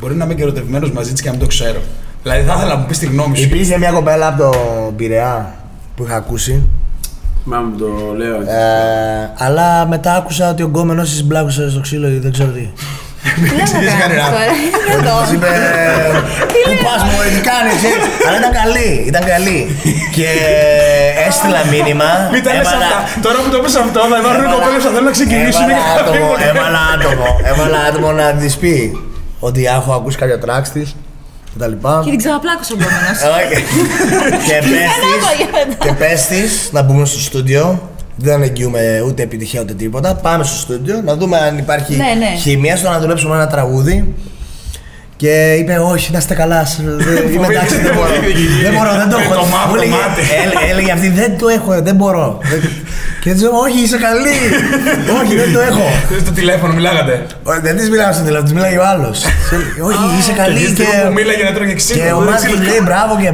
S2: Μπορεί να είμαι και ερωτευμένος μαζί της και να μην το ξέρω. Δηλαδή θα ήθελα να μου πεις τη γνώμη σου.
S4: Υπήρχε μια κοπέλα από το Πειραιά που είχα ακούσει.
S3: Θυμάμαι που το λέω.
S4: Ε, αλλά μετά άκουσα ότι ο γκόμενος της μπλάκωσε στο ξύλο ή δεν ξέρω τι.
S1: Τι λέμε
S2: ξέρεις
S1: να κάνεις
S2: κανένα.
S1: τώρα, είναι
S4: Της
S1: εδώ.
S4: είπε, πού πας μου, τι κάνεις, ε;» αλλά ήταν καλή, ήταν καλή. Και έστειλα μήνυμα.
S2: Μην τα λες
S4: έβαλα-
S2: αυτά. Τώρα που το πεις αυτό, θα υπάρχουν
S4: έβαλα-
S2: κοπέλες που θέλουν να ξεκινήσουν
S4: έβαλα
S2: και
S4: άτομο,
S2: κάποιοι που-
S4: Έβαλα άτομο, έβαλα άτομο να της πει ότι έχω ακούσει κάποια tracks της και τα λοιπά.
S1: Και την ξαναπλάκωσα ο επόμενος.
S4: Όχι. και πες της,
S1: απόγευμα.
S4: και πες της να μπούμε στο στούντιο. Δεν εγγυούμε ούτε επιτυχία ούτε τίποτα. Πάμε στο στούντιο να δούμε αν υπάρχει
S1: Ναι, ναι.
S4: χημεία στο να δουλέψουμε ένα τραγούδι. Και είπε, Όχι, να είστε καλά. σ- δεν- Είμαι εντάξει, δεν μπορώ. δεν μπορώ, δεν το
S2: Με
S4: έχω.
S2: το μαύρο
S4: Μου έλεγε-
S2: μάτι.
S4: έλε- Έλεγε αυτή, Δεν το έχω, δεν μπορώ. Δεν- Και της λέω, Όχι, είσαι καλή. Όχι, δεν το έχω.
S2: Στο τηλέφωνο μιλάγατε.
S4: Όχι, Δεν της μιλάω στο τηλέφωνο, της μιλάει ο άλλος. Όχι, είσαι καλή
S2: Και
S4: και.
S2: που μίλαγε να τρώγε ξύλο.
S4: Και ο
S2: δεν
S4: Μάτι
S2: ξύλο.
S4: λέει μπράβο και.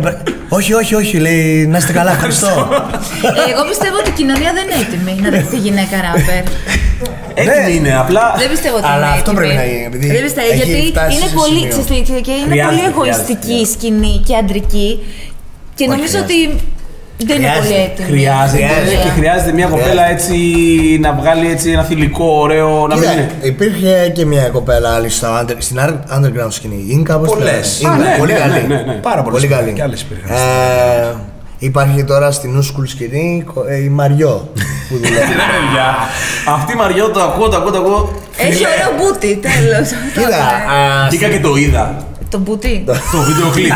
S4: Όχι, όχι, όχι, λέει να είστε καλά, ευχαριστώ.
S1: Ε, Εγώ πιστεύω ότι η κοινωνία δεν είναι έτοιμη να δεχτεί γυναίκα ράπερ.
S3: Έτοιμη
S4: Ναι.
S3: είναι, απλά.
S1: Δεν πιστεύω ότι
S4: Αλλά
S1: είναι
S4: αυτό
S1: έτοιμη.
S4: πρέπει να γίνει, επειδή
S1: Δεν πιστεύω,
S4: έχει
S1: γιατί
S4: φτάσει
S1: είναι
S4: σε
S1: πολύ,
S4: σημείο.
S1: ξέρεις τι, και είναι
S3: Χρειάζεται,
S1: πολύ
S3: χρειάζεται,
S1: εγωιστική
S3: χρειάζεται.
S1: σκηνή και αντρική. Και νομίζω
S4: χρειάζεται.
S1: ότι δεν είναι πολύ
S4: Χρειάζεται.
S1: έτοιμη.
S3: Χρειάζεται
S1: Χρειάζεται.
S3: και χρειάζεται μια κοπέλα έτσι να βγάλει έτσι ένα θηλυκό ωραίο. Να μην
S4: Κοίτα,
S3: είναι.
S4: υπήρχε και μια κοπέλα άλλη στο under, στην under- underground σκηνή. Είναι κάπως
S2: Πολλές.
S4: Είναι
S3: Α, ναι,
S4: πολύ
S3: ναι,
S4: καλή.
S3: ναι, ναι, ναι.
S2: Πάρα πολλές
S4: Πολύ
S2: υπήρχαν,
S4: καλή.
S2: και άλλες υπήρχαν.
S4: Ε, υπάρχει τώρα στην new school σκηνή κο- ε, η Μαριό που δουλεύει.
S3: Αυτή η Μαριό το ακούω, το ακούω, το ακούω.
S1: Έχει ωραίο μπούτι, τέλος.
S4: Κοίτα, α,
S3: Βγήκα και το είδα.
S1: Το μπούτι.
S3: Το βίντεο κλιπ.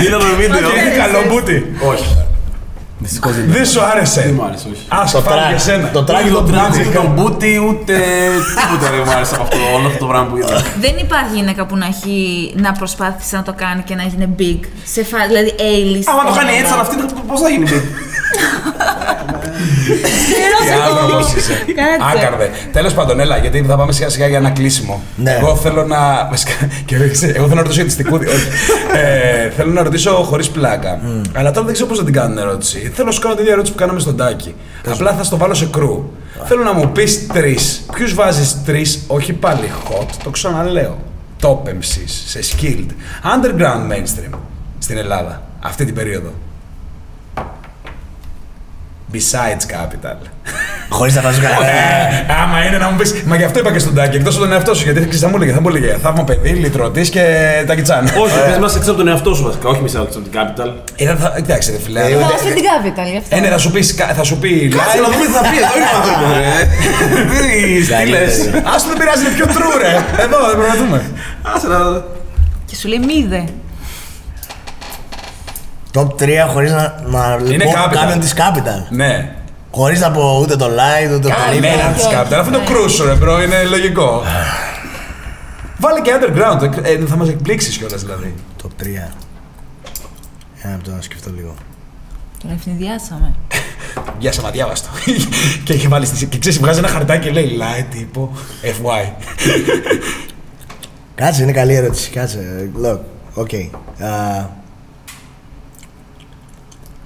S3: Είδα το βίντεο.
S2: Είναι καλό μπούτι.
S3: Όχι. Δυστυχώς δεν
S2: Δεν σου άρεσε.
S3: Δεν μου άρεσε, όχι.
S2: Α,
S4: το
S2: φάνηκε
S4: τράγ-
S2: εσένα.
S4: το τράγ-
S3: Ούτε το
S4: το
S3: τράτζι,
S4: μπούτι.
S3: ούτε το μπούτι, ούτε τίποτα δεν μου άρεσε από αυτό, όλο αυτό το πράγμα που είδα.
S1: Δεν υπάρχει γυναίκα που να, έχει, να προσπάθησε να το κάνει και να γίνει big. Σε φα... Δηλαδή A-list.
S3: Άμα το κάνει έτσι σαν αυτή, πώς θα γίνει big;
S2: Τι άνθρωπος είσαι.
S1: Κάτσε.
S2: Άκαρδε. Τέλος πάντων, έλα, γιατί θα πάμε σιγά σιγά για ένα κλείσιμο.
S4: Ναι.
S2: Εγώ θέλω να. βασικά, και εγώ θέλω να ρωτήσω για τη στικούδη. όχι. ε, θέλω να ρωτήσω χωρίς πλάκα. Αλλά τώρα δεν ξέρω πώς θα την κάνω την ερώτηση. Θέλω να σου κάνω την ίδια ερώτηση που κάναμε στον Τάκη. Απλά θα στο βάλω σε κρού. Θέλω να μου πεις τρεις. Ποιους βάζεις τρεις, όχι πάλι hot, το ξαναλέω. Top MCs, σε skilled. Underground mainstream στην Ελλάδα αυτή την περίοδο. Besides Capital.
S4: χωρίς να βάζω κανένα.
S2: Ε, άμα είναι να μου πεις. Μα γι' αυτό είπα και στον Τάκη, εκτός από τον εαυτό σου. Γιατί ξέρεις, θα μου έλεγε, θα μου έλεγε θαύμα παιδί, λυτρωτής και Τάκη Τσάν.
S3: Όχι, πες μας έξω από τον εαυτό σου βασικά, όχι μισά από την Capital.
S2: Ε, θα- Εντάξει, ρε φίλε.
S4: Ε,
S2: ε,
S1: Εγώ στην την capital γι' αυτό.
S2: Ε, ναι, θα σου πεις. Θα σου πει
S3: Κάτσε να
S2: live.
S3: δούμε τι θα πει, εδώ είναι ο άνθρωπος, ρε. Τι στήλες.
S2: Α το δεν πειράζει, είναι πιο true, ρε. Εδώ δεν πρέπει να δούμε.
S3: Άσε να δω.
S1: Και σου λέει μηδε.
S4: Top 3 χωρίς να, να
S2: Είναι
S4: πω
S2: Capital.
S4: κάποιον της Capital.
S2: Ναι.
S4: Χωρίς να πω ούτε το light, ούτε το
S2: Καλημέρα
S4: Tripod.
S2: της Capital. Αυτό είναι το κρούσο, ρε μπρο, είναι λογικό. Βάλε και underground, ε, θα μας εκπλήξεις κιόλας δηλαδή.
S4: Top 3. Για να το σκεφτώ λίγο.
S1: Τον ευνηδιάσαμε.
S2: Γεια σα, αδιάβαστο. και έχει βάλει στη. και ξέρεις, βγάζει ένα χαρτάκι και λέει light τύπο FY.
S4: Κάτσε, είναι καλή ερώτηση. Κάτσε. Look, οκ. Α,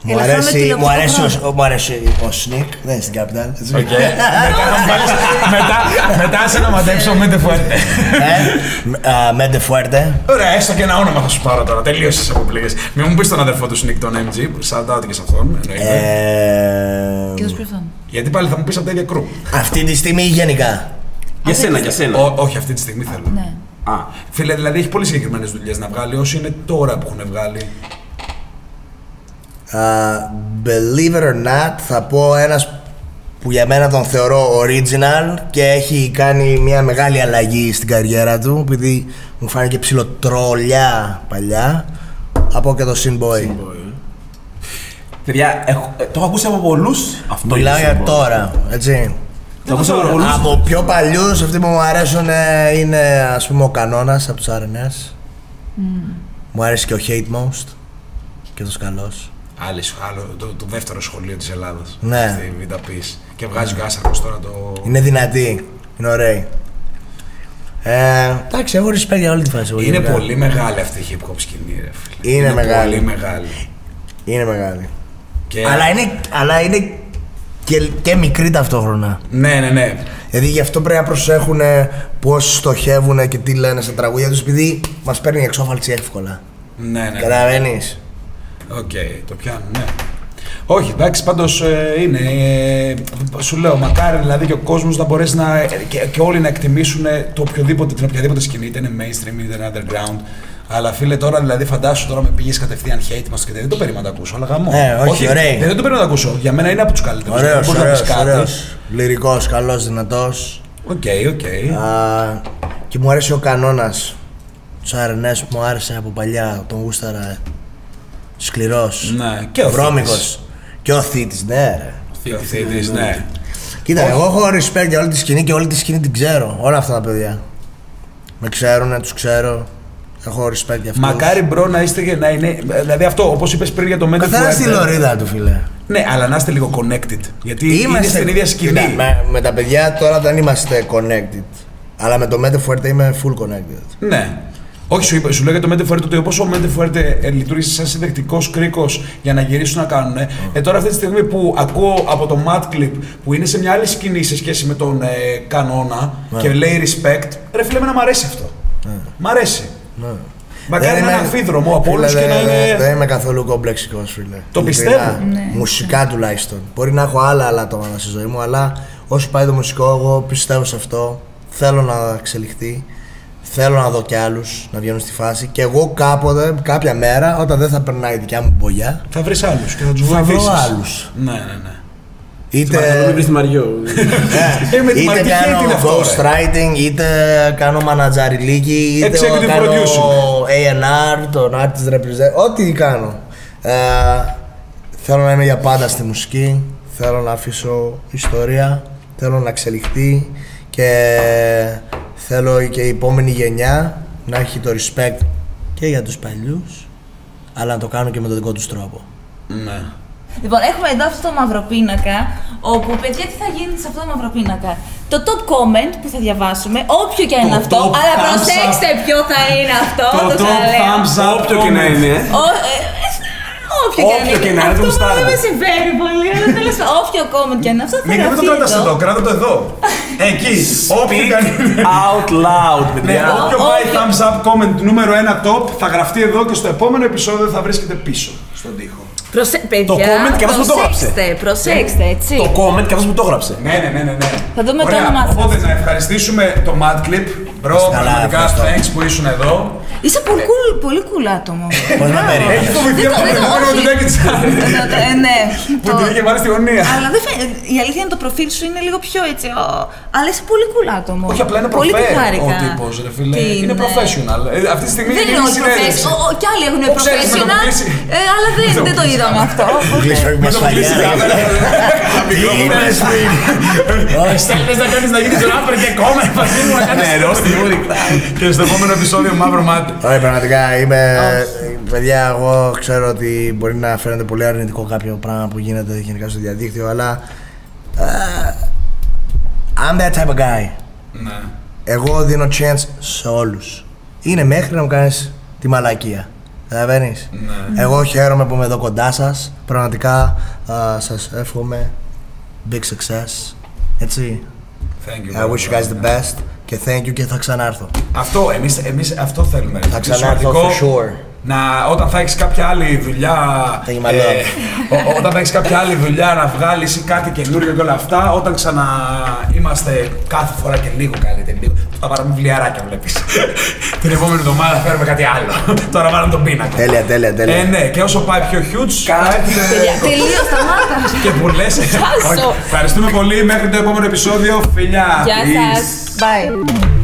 S4: Μου
S1: Έλα, φάμε
S4: αρέσει,
S1: τηλεοπτικό
S4: μου, αρέσει
S1: χρόνο.
S4: ο, μου αρέσει ο Sneak, δεν είναι στην Capital. έτσι.
S2: Οκ. μετά, θα βάλεις- μετά, μετά σε να μαντέψω Mente Fuerte.
S4: Ε, α, Mente Fuerte.
S2: Ωραία, έστω και ένα όνομα θα σου πάρω τώρα. Τελείωσες από πλήγε. Μην μου πεις τον αδερφό του Σνικ, τον MG, που shout out και σε αυτόν. εννοείται.
S4: Ε,
S1: Και δώσ' προς αυτόν.
S2: Γιατί πάλι θα μου πεις από τα ίδια crew.
S4: αυτή τη στιγμή γενικά;
S3: Για σένα, για σένα.
S2: Ό, όχι, αυτή τη στιγμή θέλω.
S1: Ναι.
S3: Α,
S2: Φίλε, δηλαδή έχει πολύ συγκεκριμένες δουλειές να βγάλει. Όσοι είναι τώρα που έχουν βγάλει.
S4: Α, believe it or not, θα πω ένας που για μένα τον θεωρώ original και έχει κάνει μια μεγάλη αλλαγή στην καριέρα του επειδή μου φάνηκε ψιλοτρολιά παλιά από και το Sinboy.
S3: παιδιά, έχω- ε, το έχω ακούσει από πολλούς. Αυτό
S4: Μιλάω
S3: είναι
S4: για
S3: σύμβολο.
S4: τώρα, έτσι.
S3: Το έχω ακούσει από πολλούς.
S4: Από πιο παλιούς αυτοί που μου αρέσουν ε, είναι ας πούμε ο Κανόνας από τους RNS. Μου αρέσει και ο Hate Most και το Σκαλός.
S2: Άλλη, άλλο, το, το δεύτερο σχολείο της Ελλάδα.
S4: Ναι.
S2: Στη Β' Πις. Και βγάζει και ο Άσαρχο τώρα το.
S4: Είναι δυνατή, είναι ωραία. Ε, εντάξει, έχω respect για όλη τη φάση. εγώ
S2: Είναι
S4: γενικά.
S2: πολύ μεγάλη αυτή η hip hop σκηνή, ρε φίλε.
S4: Είναι μεγάλη.
S2: Πολύ μεγάλη.
S4: Είναι μεγάλη.
S2: Και...
S4: Αλλά είναι, αλλά είναι και, και μικρή ταυτόχρονα.
S2: Ναι, ναι, ναι.
S4: Δηλαδή γι' αυτό πρέπει να προσέχουν πώς στοχεύουν και τι λένε στα τραγούδια τους, επειδή μας παίρνει ξώφαλτσα εύκολα.
S2: Ναι, ναι.
S4: Καταλαβαίνεις;
S2: Οκ, το πιάνω, ναι. Όχι, εντάξει, πάντως είναι. ε, σου λέω, μακάρι δηλαδή και ο κόσμος να μπορέσει να. ε, και, και όλοι να εκτιμήσουν το οποιοδήποτε, την οποιαδήποτε σκηνή, είτε είναι mainstream είτε είναι underground. Αλλά φίλε, τώρα δηλαδή φαντάσου τώρα με πήγες κατευθείαν Hatemost και δεν το περίμενα να το ακούσω. Αλλά γαμό.
S4: Ε, όχι, ωραία.
S2: Δεν, δεν το περίμενα να το ακούσω. Για μένα είναι από τους καλύτερους.
S4: Ωραίος,
S2: Μπορείς να
S4: ωραίος,
S2: πεις κάτι.
S4: ωραίος. Λυρικός, καλός, δυνατός.
S2: Οκ, οκ.
S4: Και μου αρέσει ο κανόνας. Του αρενέ που μου άρεσε από παλιά, τον γούσταρα. Σκληρός.
S2: Ναι, και ο
S4: Βρώμικος.
S2: Θύτης.
S4: Και ο Θύτης, ναι, ρε.
S2: Και ο Θύτης, ναι.
S4: Κοίτα, εγώ έχω respect για όλη τη σκηνή και όλη τη σκηνή την ξέρω. Όλα αυτά τα παιδιά. Με ξέρουν, τους ξέρω. Έχω respect για αυτούς.
S2: Μακάρι bro να είστε και να είναι. Δηλαδή αυτό, όπως είπες πριν για το Mente
S4: Καθένα στη
S2: Fuerte.
S4: λωρίδα του, φίλε.
S2: Ναι, αλλά να είστε λίγο connected. Γιατί είναι στην ίδια σκηνή.
S4: Κοίτα, με, με τα παιδιά τώρα δεν είμαστε connected. Αλλά με το Mente Fuerte είμαι full connected.
S2: Ναι. Όχι, σου, είπα, σου λέγα το Mente Fuerte ότι όπω ο Mente Fuerte ε, λειτουργήσε σαν συνδεκτικό κρίκος για να γυρίσουν να κάνουν. Ε, τώρα αυτή τη στιγμή που ακούω από το Mad Clip που είναι σε μια άλλη σκηνή σε σχέση με τον ε, κανόνα
S4: Ναι.
S2: και λέει respect, ρε φίλε, εμένα μ' αρέσει αυτό. Μ' αρέσει.
S4: Ναι.
S2: Μακάρι
S4: Δεν
S2: να είναι
S4: είμαι-
S2: αμφίδρομο από
S4: Φίλε,
S2: όλους και να
S4: δεν-
S2: είναι.
S4: Δεν είμαι καθόλου κομπλεξικός, φίλε.
S2: Το
S4: Ειλικρινά.
S2: πιστεύω.
S1: Ναι.
S4: Μουσικά τουλάχιστον. Μπορεί να έχω άλλα άτομα στη ζωή μου, αλλά όσο πάει το μουσικό, εγώ πιστεύω σε αυτό. Θέλω να εξελιχθεί. Θέλω να δω κι άλλους να βγαίνουν στη φάση. Και εγώ κάποτε, κάποια μέρα, όταν δεν θα περνάει η δικιά μου μπογιά,
S2: Θα βρεις άλλους και θα τους
S4: θα βρω
S2: βοηθήσεις.
S4: άλλους.
S2: Ναι, ναι, ναι.
S3: Είτε... μην
S4: Είτε,
S3: βρεις τη Μαριό.
S2: Ε, με τη
S4: είτε
S2: Μαρκή Χέιτ είναι
S4: κάνω
S2: αυτό, ρε;
S4: ghostwriting, είτε κάνω μανατζαριλίκι, είτε
S2: Executive
S4: κάνω
S2: producing.
S4: A&R, τον artist represent, ό,τι κάνω. Ε, θέλω να είμαι για πάντα στη μουσική, θέλω να αφήσω ιστορία, θέλω να εξελιχθεί και θέλω και η επόμενη γενιά να έχει το respect και για τους παλιούς, αλλά να το κάνουν και με τον δικό τους τρόπο.
S2: Ναι.
S1: Λοιπόν, έχουμε εδώ αυτό το μαυροπίνακα, όπου παιδιά τι θα γίνει σε αυτό το μαυροπίνακα. Το top comment που θα διαβάσουμε, όποιο και αν είναι
S2: Το
S1: αυτό,
S2: top
S1: αλλά
S2: thumbs
S1: προσέξτε
S2: up.
S1: ποιο θα είναι αυτό.
S2: Το
S1: το
S2: top
S1: ξαναλέω.
S2: thumbs up
S3: Όποιο και να
S2: comment.
S3: είναι.
S1: Ο- ε, ε, Όποιο και αν
S3: Όποιο
S1: είναι.
S3: και να είναι, το
S1: Αυτό
S3: γουστάρετε.
S1: δεν με συμφέρει πολύ, αλλά τέλος πάντων, όποιο comment και αν είναι αυτό θα
S2: Μην μην το
S1: γραφτεί
S2: κρατάς
S1: εδώ.
S2: εδώ, κράτα το εδώ. Εκεί. Όποιο και αν είναι.
S3: Out loud,
S2: Ναι,
S3: παιδιά.
S2: όποιο
S1: Όποιο.
S2: πάει thumbs up comment νούμερο 1 top θα γραφτεί εδώ και στο επόμενο επεισόδιο θα βρίσκεται πίσω στον τοίχο.
S1: Προσε... Παιδιά,
S3: Το comment και αυτός που το έγραψε.
S1: προσέξτε, προσέξτε, έτσι.
S3: Το comment και αυτός που το έγραψε.
S2: Ναι, ναι, ναι, ναι. ναι.
S1: Θα δούμε το
S2: Ωραία,
S1: όνομά σας.
S2: Οπότε να ευχαριστήσουμε το Mad Clip. Bro,
S4: Καλά,
S2: πραγματικά
S4: ευχαριστώ.
S2: thanks που ήσουν εδώ.
S1: Είσαι πολύ cool, πολύ cool άτομο.
S4: Πώς με
S1: Μπράβο.
S4: περίμενες.
S2: Έχει φοβηθεί από το
S1: δεν-
S2: προηγούμενο
S1: όχι.
S2: του Naked Sun.
S1: Ε, ναι.
S2: Που
S1: Το-
S2: την είχε βάλει στη γωνία.
S1: Αλλά δεν φαίνεται. Η αλήθεια είναι το προφίλ σου είναι λίγο πιο έτσι. ο, Αλλά είσαι πολύ cool άτομο.
S2: Όχι, απλά είναι
S1: πολύ
S2: προφέρ
S1: χάρηκα.
S2: ο τύπος, ρε φίλε.
S1: Τι
S2: Είναι professional. Ε, Αυτή τη στιγμή
S1: Δεν είναι
S2: είναι
S1: όλοι
S2: συνέντευξη.
S1: professional. Ο- Κι άλλοι έχουν
S2: Το ξέρεις, με το
S1: professional.
S2: κλείσει.
S1: ε, Αλλά δεν, δεν το είδαμε αυτό.
S4: Κλείσω
S2: Με
S4: μια
S2: το κλείσει η
S4: σφαλιά.
S2: κάμερα.
S4: είπες
S2: Όχι, θέλεις να κάνεις να γίνεις rapper και κόμμα μαζί μου να κάνεις
S3: Ναι, ρε, στη Μούρη.
S2: Και στο επόμενο επεισόδιο μαύρο μάτι.
S4: Όχι, πραγματικά είμαι. Παιδιά, εγώ ξέρω ότι μπορεί να φαίνεται πολύ αρνητικό κάποιο πράγμα που γίνεται γενικά στο διαδίκτυο, αλλά. ε, I'm that type of guy.
S2: Ναι.
S4: Εγώ δίνω chance σε όλους. Είναι μέχρι να μου κάνεις τη μαλακία. Καταλαβαίνεις;
S2: Ναι.
S4: Εγώ χαίρομαι που είμαι εδώ κοντά σας. Πραγματικά α, σας εύχομαι big success. Έτσι.
S2: Thank you.
S4: I wish you guys the best. Και thank you και θα ξανάρθω.
S2: Αυτό, εμείς, εμείς αυτό θέλουμε. ρε.
S4: Θα
S2: Είναι
S4: ξανάρθω
S2: σημαντικό
S4: for sure.
S2: Να, όταν θα έχεις κάποια άλλη δουλειά,
S4: Θα γίνει μαλλιό.
S2: ο- όταν θα έχεις κάποια άλλη δουλειά να βγάλεις ή κάτι καινούριο και όλα αυτά, όταν ξανά είμαστε κάθε φορά και λίγο καλύτεροι, λίγο, θα πάρουμε βιβλιαράκια βλέπεις. Την επόμενη εβδομάδα θα φέρουμε κάτι άλλο. Τώρα βάλαμε τον πίνακα.
S4: Τέλεια, τέλεια, τέλεια.
S2: Ε, ναι, και όσο πάει πιο huge, θα έρθετε
S1: Παιδιά, Τελείως, σταμάτα.
S2: και που λες.
S1: Χάσω.
S2: Όχι. Ευχαριστούμε πολύ. Μέχρι το επόμενο επεισόδιο. Φιλιά.
S1: Γεια
S2: Peace.
S1: σας. Bye.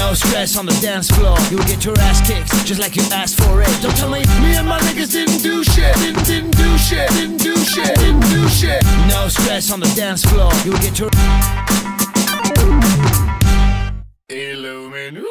S5: No stress on the dance floor. You'll get your ass kicked just like you asked for it. Don't tell me me and my niggas didn't do shit. Didn't, didn't do shit. Didn't do shit. Didn't do shit. No stress on the dance floor. You'll get your. Illuminu.